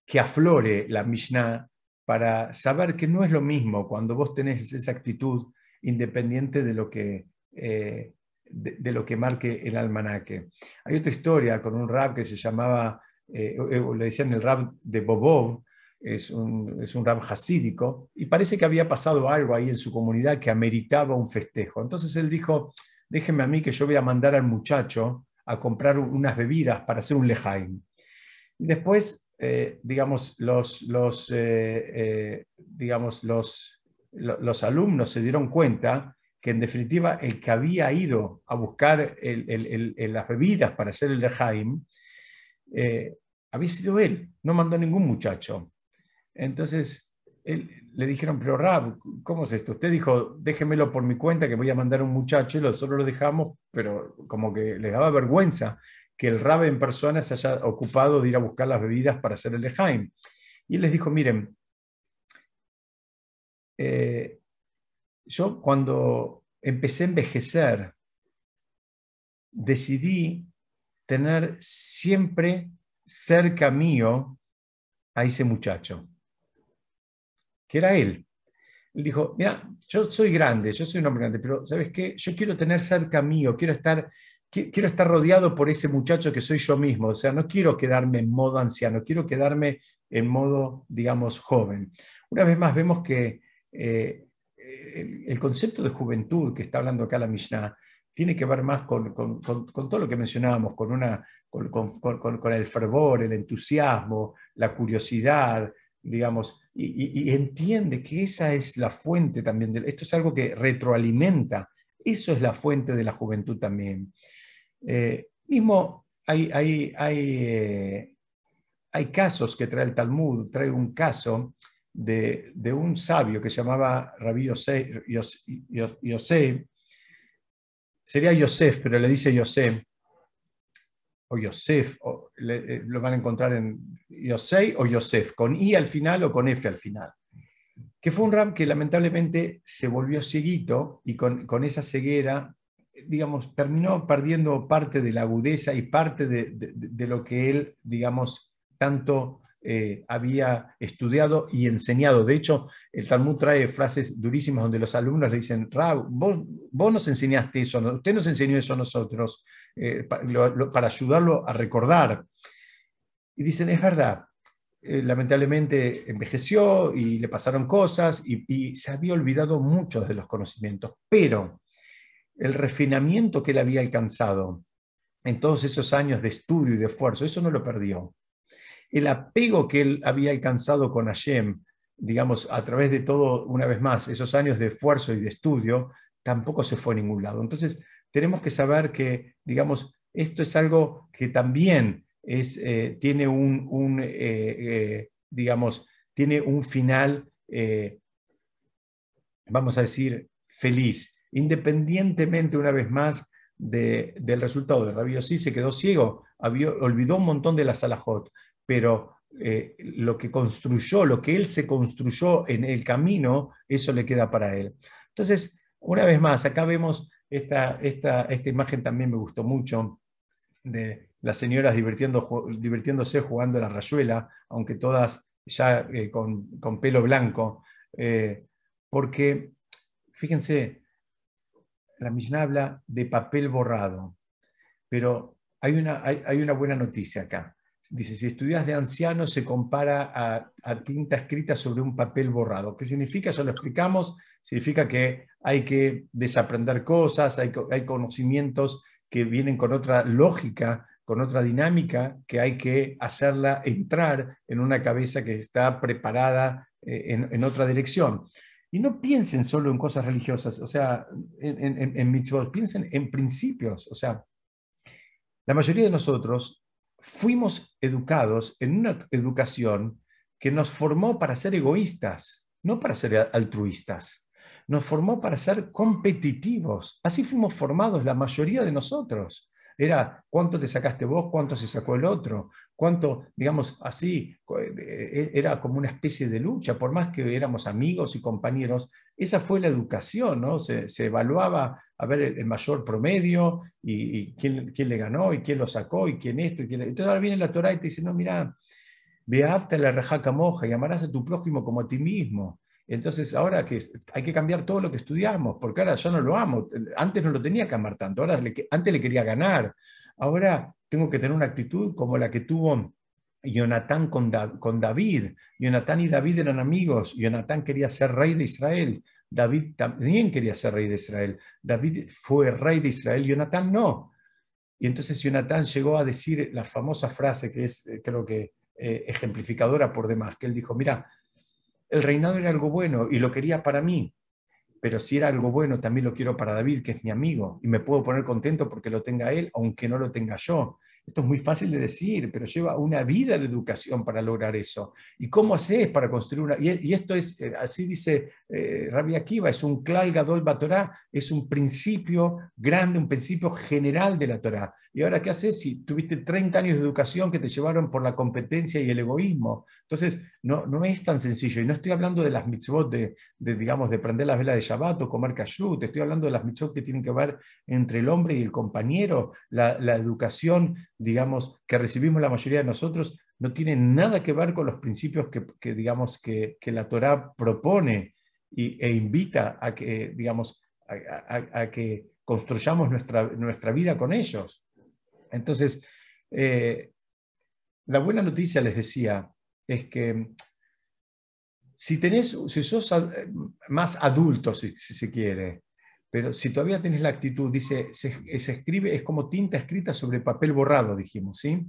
que aflore la Mishnah para saber que no es lo mismo cuando vos tenés esa actitud independiente de lo que, de, lo que marque el almanaque. Hay otra historia con un rap que se llamaba eh, le decían el rab de Bobov, es un, es un rab hasídico, y parece que había pasado algo ahí en su comunidad que ameritaba un festejo. Entonces él dijo, déjenme a mí que yo voy a mandar al muchacho a comprar unas bebidas para hacer un lejaim. Y después, eh, digamos, los, los, eh, digamos los, los, alumnos se dieron cuenta que en definitiva el que había ido a buscar las bebidas para hacer el lejaim, había sido él, no mandó ningún muchacho. Entonces le dijeron, pero Rab, ¿cómo es esto? Usted dijo, déjemelo por mi cuenta que voy a mandar un muchacho y nosotros lo dejamos, pero como que le daba vergüenza que el Rab en persona se haya ocupado de ir a buscar las bebidas para hacer el Lejaim. Y él les dijo, miren, eh, yo cuando empecé a envejecer, decidí tener siempre cerca mío a ese muchacho, que era él. Él dijo, mira, yo soy grande, yo soy un hombre grande, pero ¿sabes qué? Yo quiero tener cerca mío, quiero estar, quiero estar rodeado por ese muchacho que soy yo mismo, o sea, no quiero quedarme en modo anciano, quiero quedarme en modo, digamos, joven. Una vez más vemos que eh, el, concepto de juventud que está hablando acá la Mishnah tiene que ver más con, con, todo lo que mencionábamos, con, una, con, el fervor, el entusiasmo, la curiosidad, digamos, y, entiende que esa es la fuente también, de, esto es algo que retroalimenta, eso es la fuente de la juventud también. Eh, mismo hay, hay, hay, eh, hay, casos que trae el Talmud, trae un caso de, de un sabio que se llamaba Rabbi Yosef, Yosef, sería Yosef, pero le dice Yosef, o Yosef, eh, lo van a encontrar en Yosei o Yosef, con I al final o con F al final. Que fue un ram que lamentablemente se volvió cieguito y con, esa ceguera, digamos, terminó perdiendo parte de la agudeza y parte de lo que él, digamos, tanto eh, había estudiado y enseñado. De hecho, el Talmud trae frases durísimas donde los alumnos le dicen, Rab, vos, nos enseñaste eso, usted nos enseñó eso a nosotros, eh, para, ayudarlo a recordar. Y dicen, es verdad, eh, lamentablemente envejeció y le pasaron cosas y, y se había olvidado muchos de los conocimientos, pero el refinamiento que él había alcanzado en todos esos años de estudio y de esfuerzo, eso no lo perdió el apego que él había alcanzado con Hashem, digamos, a través de todo, una vez más, esos años de esfuerzo y de estudio, tampoco se fue a ningún lado. Entonces, tenemos que saber que, digamos, esto es algo que también es, eh, tiene un, eh, eh, digamos, tiene un final, vamos a decir, feliz, independientemente, una vez más, del resultado de Rabbi sí se quedó ciego, olvidó un montón de la Salahot, pero lo que construyó, lo que él se construyó en el camino, eso le queda para él. Entonces, una vez más, acá vemos esta, esta, esta imagen también me gustó mucho, de las señoras divirtiendo, divirtiéndose jugando a la rayuela, aunque todas ya eh, con, con, pelo blanco, eh, porque, fíjense, la Mishnah habla de papel borrado, pero hay una, hay, hay una buena noticia acá. Dice, si estudias de anciano se compara a, tinta escrita sobre un papel borrado. ¿Qué significa? Ya lo explicamos. Significa que hay que desaprender cosas, hay, conocimientos que vienen con otra lógica, con otra dinámica, que hay que hacerla entrar en una cabeza que está preparada eh, en, otra dirección. Y no piensen solo en cosas religiosas, o sea, en, en, en mitzvot, piensen en principios. O sea, la mayoría de nosotros fuimos educados en una educación que nos formó para ser egoístas, no para ser altruistas. Nos formó para ser competitivos. Así fuimos formados la mayoría de nosotros. Era cuánto te sacaste vos, cuánto se sacó el otro, cuánto, digamos así, eh, era como una especie de lucha, por más que éramos amigos y compañeros, esa fue la educación, ¿no? Se, evaluaba a ver el, mayor promedio y, quién, quién, le ganó y quién lo sacó y quién esto. Y quién... Entonces ahora viene la Torah y te dice, no, mira, ve apta la rejaca moja y amarás a tu prójimo como a ti mismo. Entonces ahora que hay que cambiar todo lo que estudiamos, porque ahora yo no lo amo. Antes no lo tenía que amar tanto, ahora antes le quería ganar. Ahora tengo que tener una actitud como la que tuvo Jonatán con, con David. Jonatán y David eran amigos. Jonatán quería ser rey de Israel. David también quería ser rey de Israel. David fue rey de Israel, Jonatán no. Y entonces Jonatán llegó a decir la famosa frase que es, eh, creo que, eh, ejemplificadora por demás, que él dijo, mira, el reinado era algo bueno y lo quería para mí, pero si era algo bueno, también lo quiero para David, que es mi amigo, y me puedo poner contento porque lo tenga él, aunque no lo tenga yo. Esto es muy fácil de decir, pero lleva una vida de educación para lograr eso. ¿Y cómo haces para construir una...? Y, esto es, eh, así dice eh, Rabbi Akiva, es un klal gadol Torah, es un principio grande, un principio general de la Torah. ¿Y ahora qué haces si tuviste 30 años de educación que te llevaron por la competencia y el egoísmo? Entonces, no, no es tan sencillo. Y no estoy hablando de las mitzvot de, digamos, de prender las velas de Shabbat o comer kashrut. Estoy hablando de las mitzvot que tienen que ver entre el hombre y el compañero, la, la educación digamos, que recibimos la mayoría de nosotros, no tiene nada que ver con los principios que, digamos, que, la Torá propone y, e invita a que, digamos, a, que construyamos nuestra, nuestra, vida con ellos. Entonces, eh, la buena noticia, les decía, es que si, tenés, si sos más adulto, si, si se quiere, pero si todavía tenés la actitud, dice, se, escribe, es como tinta escrita sobre papel borrado, dijimos, ¿sí?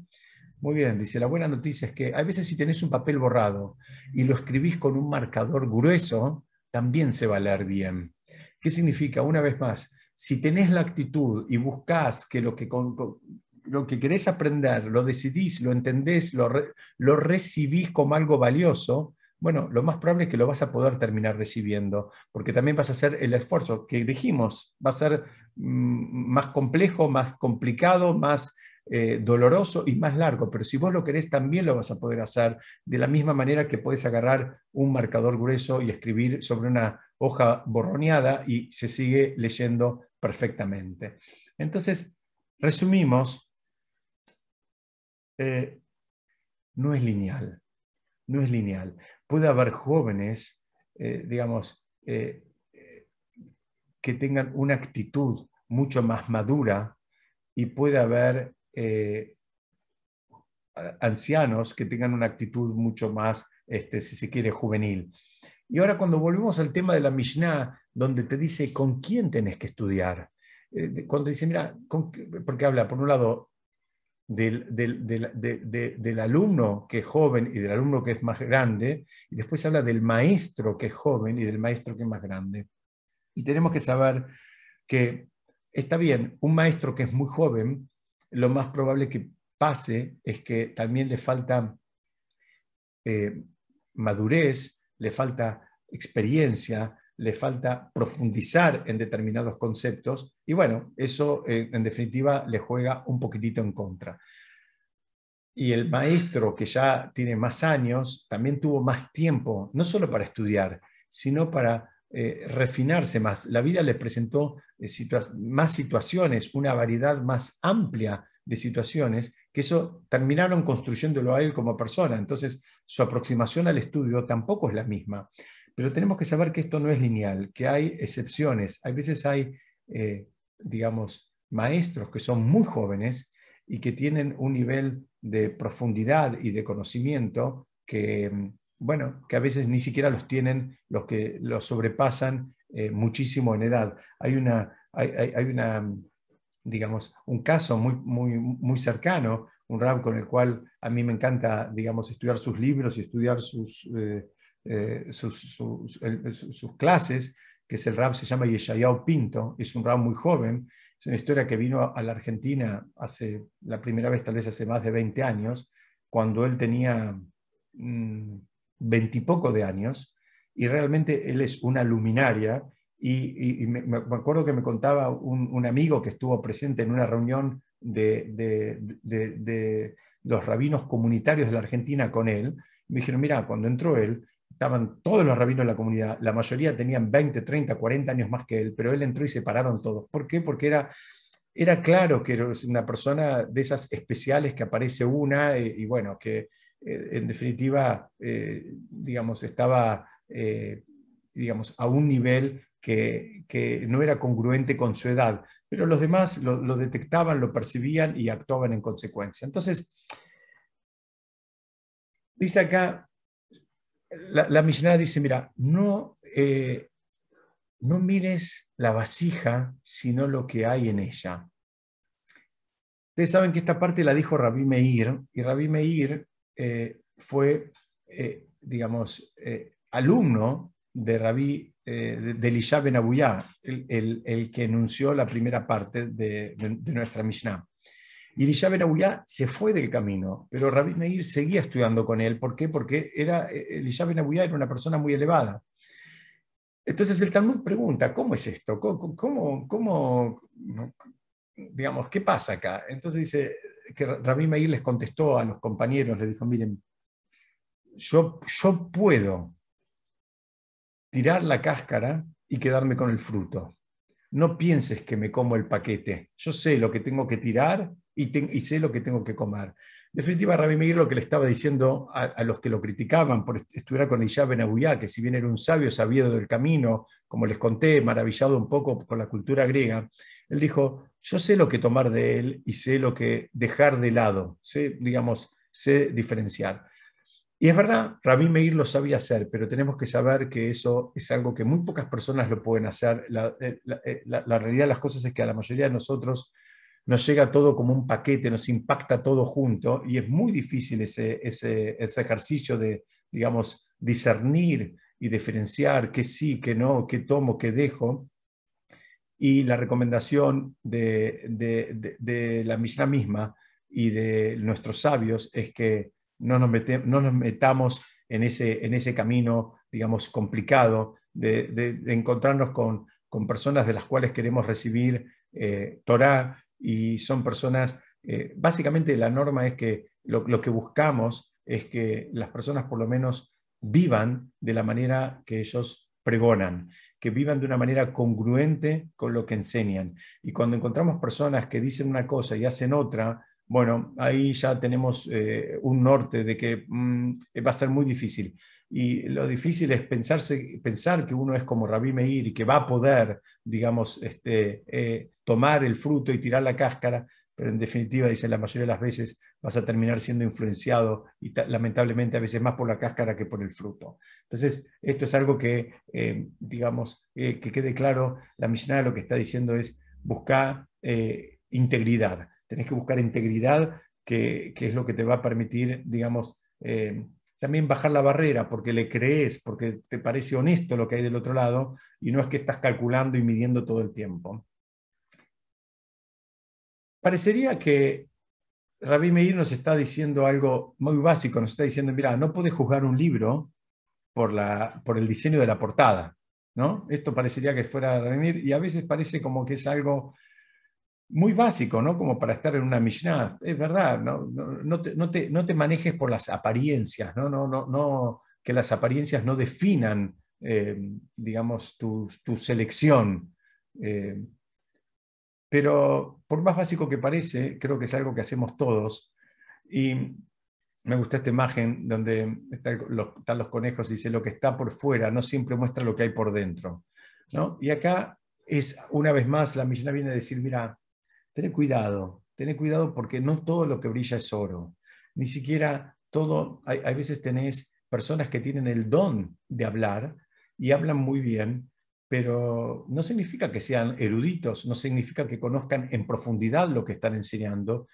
Muy bien, dice, la buena noticia es que a veces si tenés un papel borrado y lo escribís con un marcador grueso, también se va a leer bien. ¿Qué significa? Una vez más, si tenés la actitud y buscás que lo que, lo que querés aprender, lo decidís, lo entendés, lo, lo recibís como algo valioso, bueno, lo más probable es que lo vas a poder terminar recibiendo, porque también vas a hacer el esfuerzo que dijimos, va a ser mm, más complejo, más complicado, más eh, doloroso y más largo, pero si vos lo querés también lo vas a poder hacer de la misma manera que puedes agarrar un marcador grueso y escribir sobre una hoja borroneada y se sigue leyendo perfectamente. Entonces, resumimos, eh, no es lineal, no es lineal puede haber jóvenes, eh, digamos, eh, que tengan una actitud mucho más madura y puede haber eh, ancianos que tengan una actitud mucho más, este, si se quiere, juvenil. Y ahora cuando volvemos al tema de la Mishnah, donde te dice con quién tenés que estudiar, cuando dice, mira, porque habla, por un lado, del, alumno que es joven y del alumno que es más grande, y después habla del maestro que es joven y del maestro que es más grande. Y tenemos que saber que está bien, un maestro que es muy joven, lo más probable que pase es que también le falta eh, madurez, le falta experiencia, le falta profundizar en determinados conceptos y bueno, eso eh, en definitiva le juega un poquitito en contra. Y el maestro que ya tiene más años también tuvo más tiempo, no solo para estudiar, sino para eh, refinarse más. La vida le presentó eh, más situaciones, una variedad más amplia de situaciones, que eso terminaron construyéndolo a él como persona. Entonces, su aproximación al estudio tampoco es la misma. Pero tenemos que saber que esto no es lineal, que hay excepciones. Hay veces hay, eh, digamos, maestros que son muy jóvenes y que tienen un nivel de profundidad y de conocimiento que, mm, bueno, que a veces ni siquiera los tienen los que los sobrepasan eh, muchísimo en edad. Hay una, hay, una, mm, digamos, un caso muy, muy, muy cercano, un rab con el cual a mí me encanta, digamos, estudiar sus libros y estudiar sus, eh, eh, sus, clases, que es el rap, se llama Yeshayao Pinto, es un rap muy joven, es una historia que vino a la Argentina hace la primera vez, tal vez hace más de 20 años, cuando él tenía mm, veintipoco de años, y realmente él es una luminaria, y, me, acuerdo que me contaba un, amigo que estuvo presente en una reunión de, de los rabinos comunitarios de la Argentina con él, me dijeron, mira, cuando entró él, estaban todos los rabinos de la comunidad, la mayoría tenían 20, 30, 40 años más que él, pero él entró y se pararon todos. ¿Por qué? Porque era, era claro que era una persona de esas especiales que aparece una eh, y, bueno, que eh, en definitiva, eh, digamos, estaba, digamos, a un nivel que, que, no era congruente con su edad, pero los demás lo, lo detectaban, lo percibían y actuaban en consecuencia. Entonces, dice acá, la, Mishnah dice, mira, no, eh, no mires la vasija, sino lo que hay en ella. Ustedes saben que esta parte la dijo Rabí Meir, y Rabí Meir eh, fue, eh, digamos, alumno de Rabí, de, de Elisha Ben el, que enunció la primera parte de, de nuestra Mishnah. Y Elisha Ben se fue del camino, pero Rabbi Meir seguía estudiando con él. ¿Por qué? Porque era, eh, Elisha Ben era una persona muy elevada. Entonces el Talmud pregunta, ¿cómo es esto? ¿Cómo, cómo, digamos, qué pasa acá? Entonces dice que Rabbi Meir les contestó a los compañeros, les dijo, miren, yo, yo puedo tirar la cáscara y quedarme con el fruto. No pienses que me como el paquete. Yo sé lo que tengo que tirar y, sé lo que tengo que comer. definitiva, Rabbi Meir lo que le estaba diciendo a, los que lo criticaban por estudiar con Iyá Ben que si bien era un sabio sabido del camino, como les conté, maravillado un poco por la cultura griega, él dijo, yo sé lo que tomar de él y sé lo que dejar de lado, sé, digamos, sé diferenciar. Y es verdad, Rabbi Meir lo sabía hacer, pero tenemos que saber que eso es algo que muy pocas personas lo pueden hacer. La, eh, eh, la realidad de las cosas es que a la mayoría de nosotros nos llega todo como un paquete, nos impacta todo junto y es muy difícil ese, ese, ejercicio de, digamos, discernir y diferenciar qué sí, qué no, qué tomo, qué dejo. Y la recomendación de, de, la Mishnah misma y de nuestros sabios es que no nos, no nos metamos en ese, en ese camino, digamos, complicado de, encontrarnos con, con, personas de las cuales queremos recibir eh, Torah y son personas, eh, básicamente la norma es que lo, que buscamos es que las personas por lo menos vivan de la manera que ellos pregonan, que vivan de una manera congruente con lo que enseñan. Y cuando encontramos personas que dicen una cosa y hacen otra, bueno, ahí ya tenemos eh, un norte de que mm, va a ser muy difícil. Y lo difícil es pensar que uno es como Rabí Meir y que va a poder, digamos, este, eh, tomar el fruto y tirar la cáscara, pero en definitiva, dice la mayoría de las veces, vas a terminar siendo influenciado y lamentablemente a veces más por la cáscara que por el fruto. Entonces, esto es algo que, eh, digamos, que quede claro, la Mishnah lo que está diciendo es buscar integridad tenés que buscar integridad, que, es lo que te va a permitir, digamos, eh, también bajar la barrera, porque le crees, porque te parece honesto lo que hay del otro lado, y no es que estás calculando y midiendo todo el tiempo. Parecería que Rabí Meir nos está diciendo algo muy básico, nos está diciendo, mira, no puedes juzgar un libro por, la, por el diseño de la portada, ¿no? Esto parecería que fuera Rabí Meir, y a veces parece como que es algo muy básico, ¿no? Como para estar en una Mishnah. Es verdad, no, no, te, no, te, no te, manejes por las apariencias, ¿no? No, no, no, que las apariencias no definan, eh, digamos, tu, tu selección. Eh, pero por más básico que parece, creo que es algo que hacemos todos. Y me gusta esta imagen donde están los, conejos y dice, lo que está por fuera no siempre muestra lo que hay por dentro. ¿no? Y acá es, una vez más, la Mishnah viene a decir, mira, Tené cuidado, tené cuidado porque no todo lo que brilla es oro. Ni siquiera todo, hay, veces tenés personas que tienen el don de hablar y hablan muy bien, pero no significa que sean eruditos, no significa que conozcan en profundidad lo que están enseñando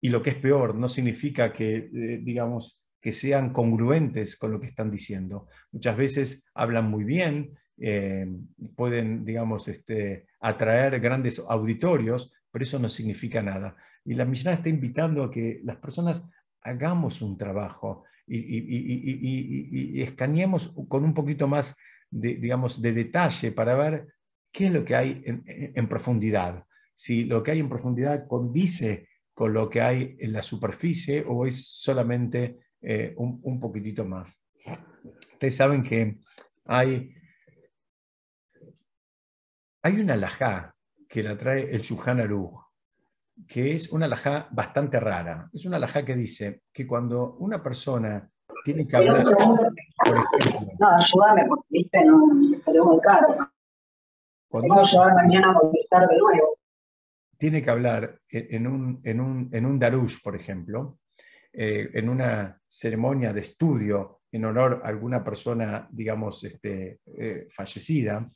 y lo que es peor, no significa que, eh, digamos, que sean congruentes con lo que están diciendo. Muchas veces hablan muy bien, eh, pueden, digamos, este, atraer grandes auditorios, pero eso no significa nada. Y la Mishnah está invitando a que las personas hagamos un trabajo y, escaneemos con un poquito más de, digamos, de detalle para ver qué es lo que hay en, profundidad. Si lo que hay en profundidad condice con lo que hay en la superficie o es solamente eh, un, un, poquitito más. Ustedes saben que hay, hay una alajá que la trae el Shulchan Aruch, que es una alajá bastante rara. Es una alajá que dice que cuando una persona tiene que hablar, por ejemplo, no, ayúdame porque viste, no, salió muy caro. Cuando Tengo que llevar mañana a de nuevo. Tiene que hablar en un, en un, en un darush, por ejemplo, eh, en una ceremonia de estudio en honor a alguna persona, digamos, este, eh, fallecida,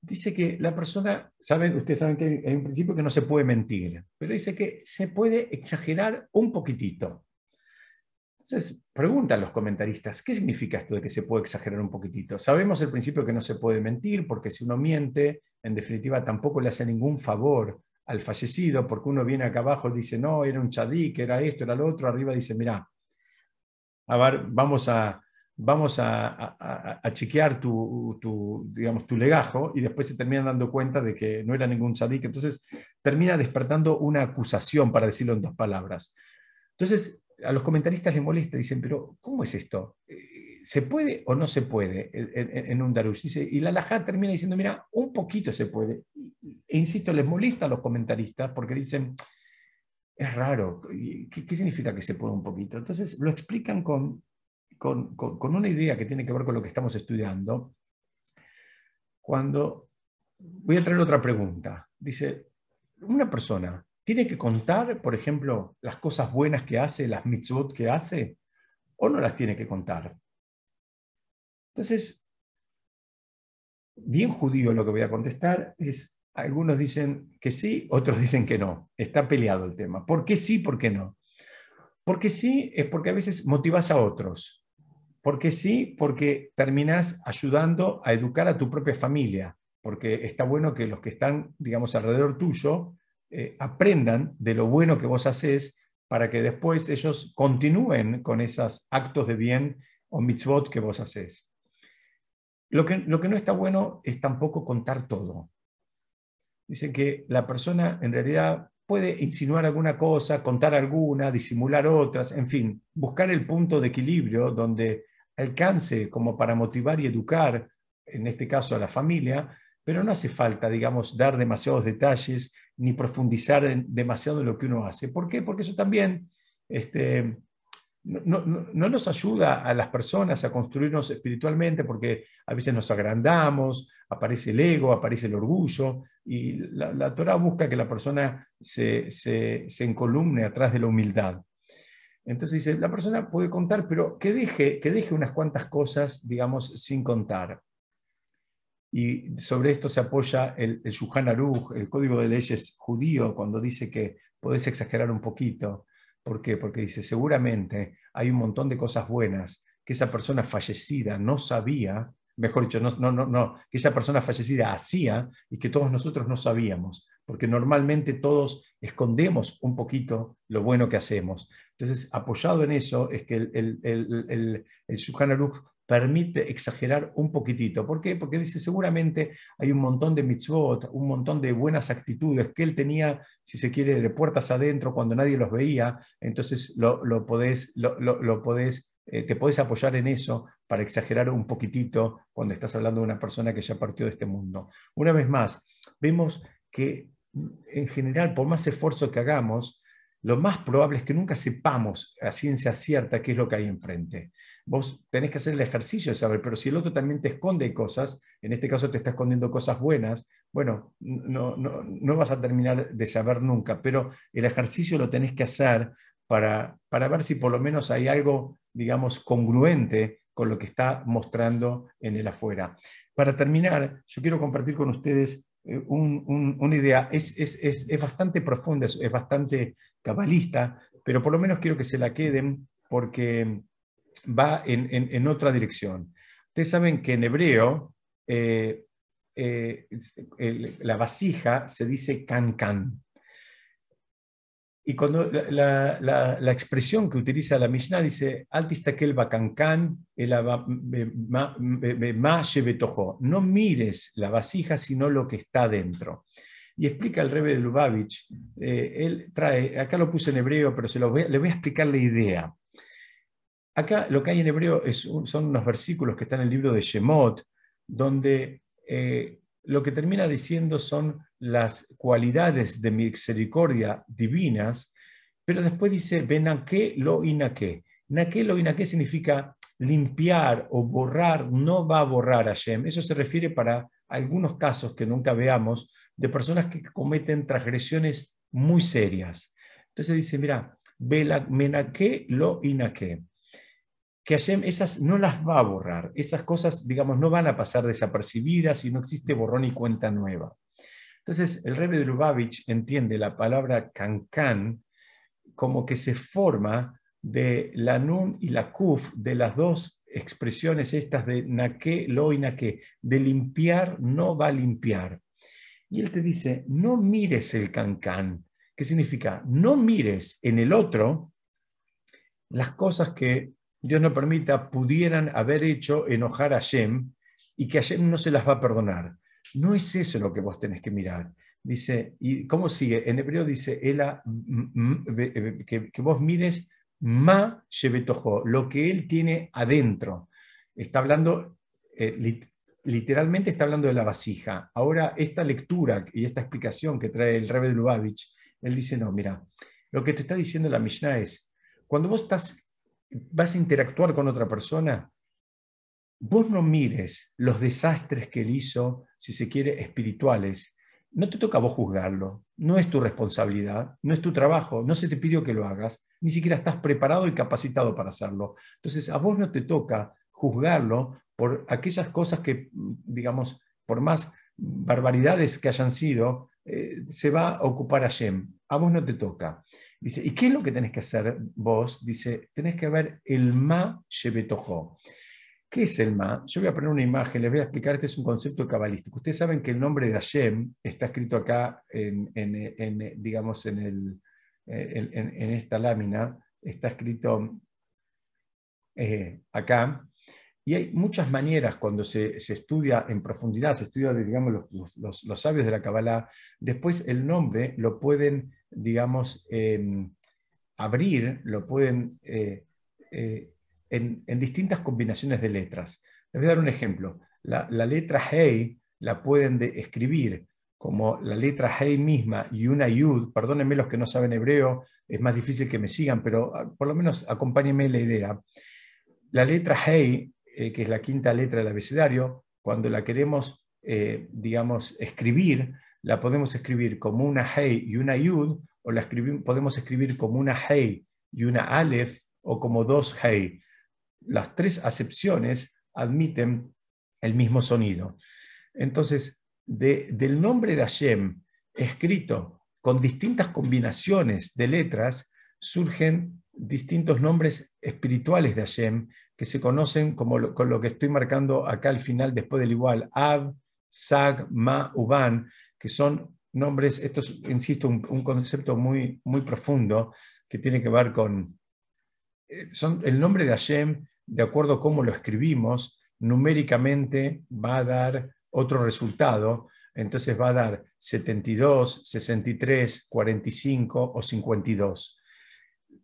dice que la persona, saben, ustedes saben que hay un principio que no se puede mentir, pero dice que se puede exagerar un poquitito. Entonces, preguntan los comentaristas, ¿qué significa esto de que se puede exagerar un poquitito? Sabemos el principio que no se puede mentir, porque si uno miente, en definitiva tampoco le hace ningún favor al fallecido, porque uno viene acá abajo y dice, no, era un chadí, que era esto, era lo otro, arriba dice, mira, a ver, vamos a, vamos a, chequear tu, digamos, tu legajo y después se terminan dando cuenta de que no era ningún sadik. Entonces termina despertando una acusación, para decirlo en dos palabras. Entonces a los comentaristas les molesta, dicen, pero ¿cómo es esto? Eh, ¿Se puede o no se puede en, un darush? y la laja termina diciendo, mira, un poquito se puede. E insisto, les molesta a los comentaristas porque dicen, es raro, ¿qué, qué significa que se puede un poquito? Entonces lo explican con, con, una idea que tiene que ver con lo que estamos estudiando, cuando voy a traer otra pregunta. Dice, una persona tiene que contar, por ejemplo, las cosas buenas que hace, las mitzvot que hace, o no las tiene que contar. Entonces, bien judío lo que voy a contestar es, algunos dicen que sí, otros dicen que no. Está peleado el tema. ¿Por qué sí, por qué no? Porque sí es porque a veces motivas a otros. Porque sí, porque terminas ayudando a educar a tu propia familia. Porque está bueno que los que están, digamos, alrededor tuyo eh, aprendan de lo bueno que vos haces para que después ellos continúen con esos actos de bien o mitzvot que vos haces. Lo que, lo que no está bueno es tampoco contar todo. Dicen que la persona en realidad puede insinuar alguna cosa, contar alguna, disimular otras, en fin, buscar el punto de equilibrio donde alcance como para motivar y educar, en este caso a la familia, pero no hace falta, digamos, dar demasiados detalles ni profundizar demasiado en lo que uno hace. ¿Por qué? Porque eso también este, no, nos ayuda a las personas a construirnos espiritualmente porque a veces nos agrandamos, aparece el ego, aparece el orgullo y la, Torah busca que la persona se, se, encolumne atrás de la humildad. Entonces dice, la persona puede contar, pero que deje, que deje unas cuantas cosas, digamos, sin contar. Y sobre esto se apoya el, el Aruch, el código de leyes judío, cuando dice que podés exagerar un poquito. ¿Por qué? Porque dice, seguramente hay un montón de cosas buenas que esa persona fallecida no sabía, mejor dicho, no, no, no, no, que esa persona fallecida hacía y que todos nosotros no sabíamos, porque normalmente todos escondemos un poquito lo bueno que hacemos. Entonces, apoyado en eso, es que el, el, el, el, el permite exagerar un poquitito. ¿Por qué? Porque dice, seguramente hay un montón de mitzvot, un montón de buenas actitudes que él tenía, si se quiere, de puertas adentro cuando nadie los veía, entonces lo, podés, lo, podés eh, te podés apoyar en eso para exagerar un poquitito cuando estás hablando de una persona que ya partió de este mundo. Una vez más, vemos que en general, por más esfuerzo que hagamos, lo más probable es que nunca sepamos a ciencia cierta qué es lo que hay enfrente. Vos tenés que hacer el ejercicio de saber, pero si el otro también te esconde cosas, en este caso te está escondiendo cosas buenas, bueno, no, no, vas a terminar de saber nunca, pero el ejercicio lo tenés que hacer para, para ver si por lo menos hay algo, digamos, congruente con lo que está mostrando en el afuera. Para terminar, yo quiero compartir con ustedes eh, una idea, es, es, es, bastante profunda, es, bastante cabalista, pero por lo menos quiero que se la queden porque va en, otra dirección. Ustedes saben que en hebreo eh, eh, la vasija se dice can can. Y cuando la, expresión que utiliza la Mishnah dice, altistakel bacancan, no mires la vasija, sino lo que está dentro. Y explica el Rebbe de Lubavitch, eh, él trae, acá lo puse en hebreo, pero se lo le voy a explicar la idea. Acá lo que hay en hebreo es son unos versículos que están en el libro de Shemot, donde eh, lo que termina diciendo son las cualidades de misericordia divinas, pero después dice, que lo inaque. Naque lo inaque significa limpiar o borrar, no va a borrar a Shem. Eso se refiere para algunos casos que nunca veamos de personas que cometen transgresiones muy serias. Entonces dice, mira, menaque lo inaque que Hashem esas no las va a borrar, esas cosas, digamos, no van a pasar desapercibidas y no existe borrón y cuenta nueva. Entonces, el Rebbe de Lubavitch entiende la palabra cancan como que se forma de la nun y la kuf, de las dos expresiones estas de naque, lo y naque, de limpiar no va a limpiar. Y él te dice, no mires el cancan. ¿Qué significa? No mires en el otro las cosas que Dios no permita, pudieran haber hecho enojar a Shem y que Shem no se las va a perdonar. No es eso lo que vos tenés que mirar. Dice, ¿y cómo sigue? En hebreo dice, que, vos mires ma shebetojo, lo que él tiene adentro. Está hablando, eh, literalmente está hablando de la vasija. Ahora, esta lectura y esta explicación que trae el Rebbe Lubavitch, él dice, no, mira, lo que te está diciendo la Mishnah es, cuando vos estás vas a interactuar con otra persona, vos no mires los desastres que él hizo, si se quiere, espirituales. No te toca a vos juzgarlo, no es tu responsabilidad, no es tu trabajo, no se te pidió que lo hagas, ni siquiera estás preparado y capacitado para hacerlo. Entonces, a vos no te toca juzgarlo por aquellas cosas que, digamos, por más barbaridades que hayan sido, eh, se va a ocupar Hashem. A vos no te toca. Dice, ¿y qué es lo que tenés que hacer vos? Dice, tenés que ver el ma shebetojo. ¿Qué es el ma? Yo voy a poner una imagen, les voy a explicar, este es un concepto cabalístico. Ustedes saben que el nombre de Hashem está escrito acá, digamos, en, esta lámina, está escrito eh, acá, y hay muchas maneras cuando se, estudia en profundidad, se estudia, digamos, los, los, sabios de la Kabbalah, después el nombre lo pueden, digamos, em, abrir, lo pueden eh, eh, en, distintas combinaciones de letras. Les voy a dar un ejemplo. La, letra Hey la pueden escribir como la letra Hey misma y una Yud, perdónenme los que no saben hebreo, es más difícil que me sigan, pero ah, por lo menos acompáñenme la idea. La letra Hey, eh, que es la quinta letra del abecedario, cuando la queremos, eh, digamos, escribir, la podemos escribir como una Hey y una Yud, o la podemos escribir como una Hey y una Aleph, o como dos Hey las tres acepciones admiten el mismo sonido. Entonces, del nombre de Hashem escrito con distintas combinaciones de letras, surgen distintos nombres espirituales de Hashem que se conocen como con lo que estoy marcando acá al final después del igual, Ab, Sag, Ma, Uban, que son nombres, esto es, insisto, un, un concepto muy, muy profundo que tiene que ver con, son el nombre de Hashem de acuerdo a cómo lo escribimos, numéricamente va a dar otro resultado. Entonces va a dar 72, 63, 45 o 52.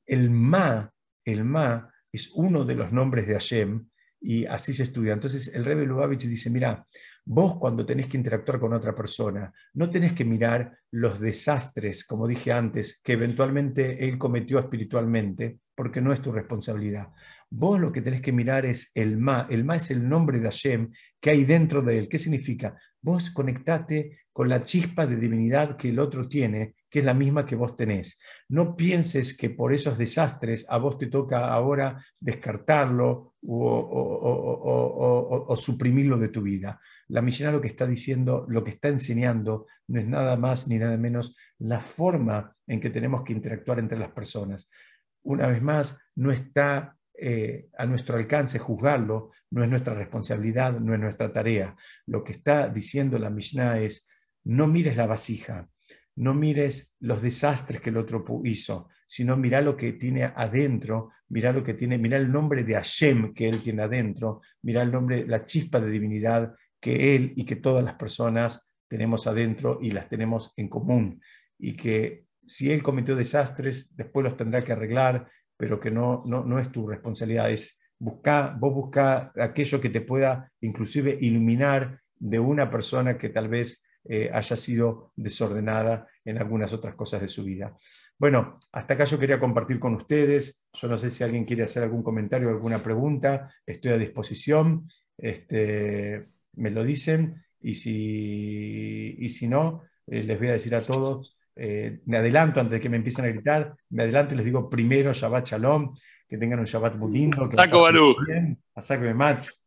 El Ma, el Ma es uno de los nombres de Hashem y así se estudia. Entonces el Rebbe Lubavitch dice, mira, vos cuando tenés que interactuar con otra persona, no tenés que mirar los desastres, como dije antes, que eventualmente él cometió espiritualmente, porque no es tu responsabilidad. Vos lo que tenés que mirar es el Ma. El Ma es el nombre de Hashem que hay dentro de él. ¿Qué significa? Vos conectate con la chispa de divinidad que el otro tiene, que es la misma que vos tenés. No pienses que por esos desastres a vos te toca ahora descartarlo o, suprimirlo de tu vida. La Mishnah lo que está diciendo, lo que está enseñando, no es nada más ni nada menos la forma en que tenemos que interactuar entre las personas. Una vez más, no está eh, a nuestro alcance juzgarlo, no es nuestra responsabilidad, no es nuestra tarea. Lo que está diciendo la Mishnah es, no mires la vasija, no mires los desastres que el otro hizo, sino mira lo que tiene adentro, mira lo que tiene, mira el nombre de Hashem que él tiene adentro, mira el nombre, la chispa de divinidad que él y que todas las personas tenemos adentro y las tenemos en común. Y que si él cometió desastres, después los tendrá que arreglar pero que no, no, es tu responsabilidad, es buscar, vos buscar aquello que te pueda inclusive iluminar de una persona que tal vez eh, haya sido desordenada en algunas otras cosas de su vida. Bueno, hasta acá yo quería compartir con ustedes. Yo no sé si alguien quiere hacer algún comentario o alguna pregunta. Estoy a disposición. Este, me lo dicen. Y si, y si no, eh, les voy a decir a todos eh, me adelanto antes de que me empiecen a gritar, me adelanto y les digo primero Shabbat Shalom, que tengan un Shabbat muy lindo. Que Saco Bien, a Matz.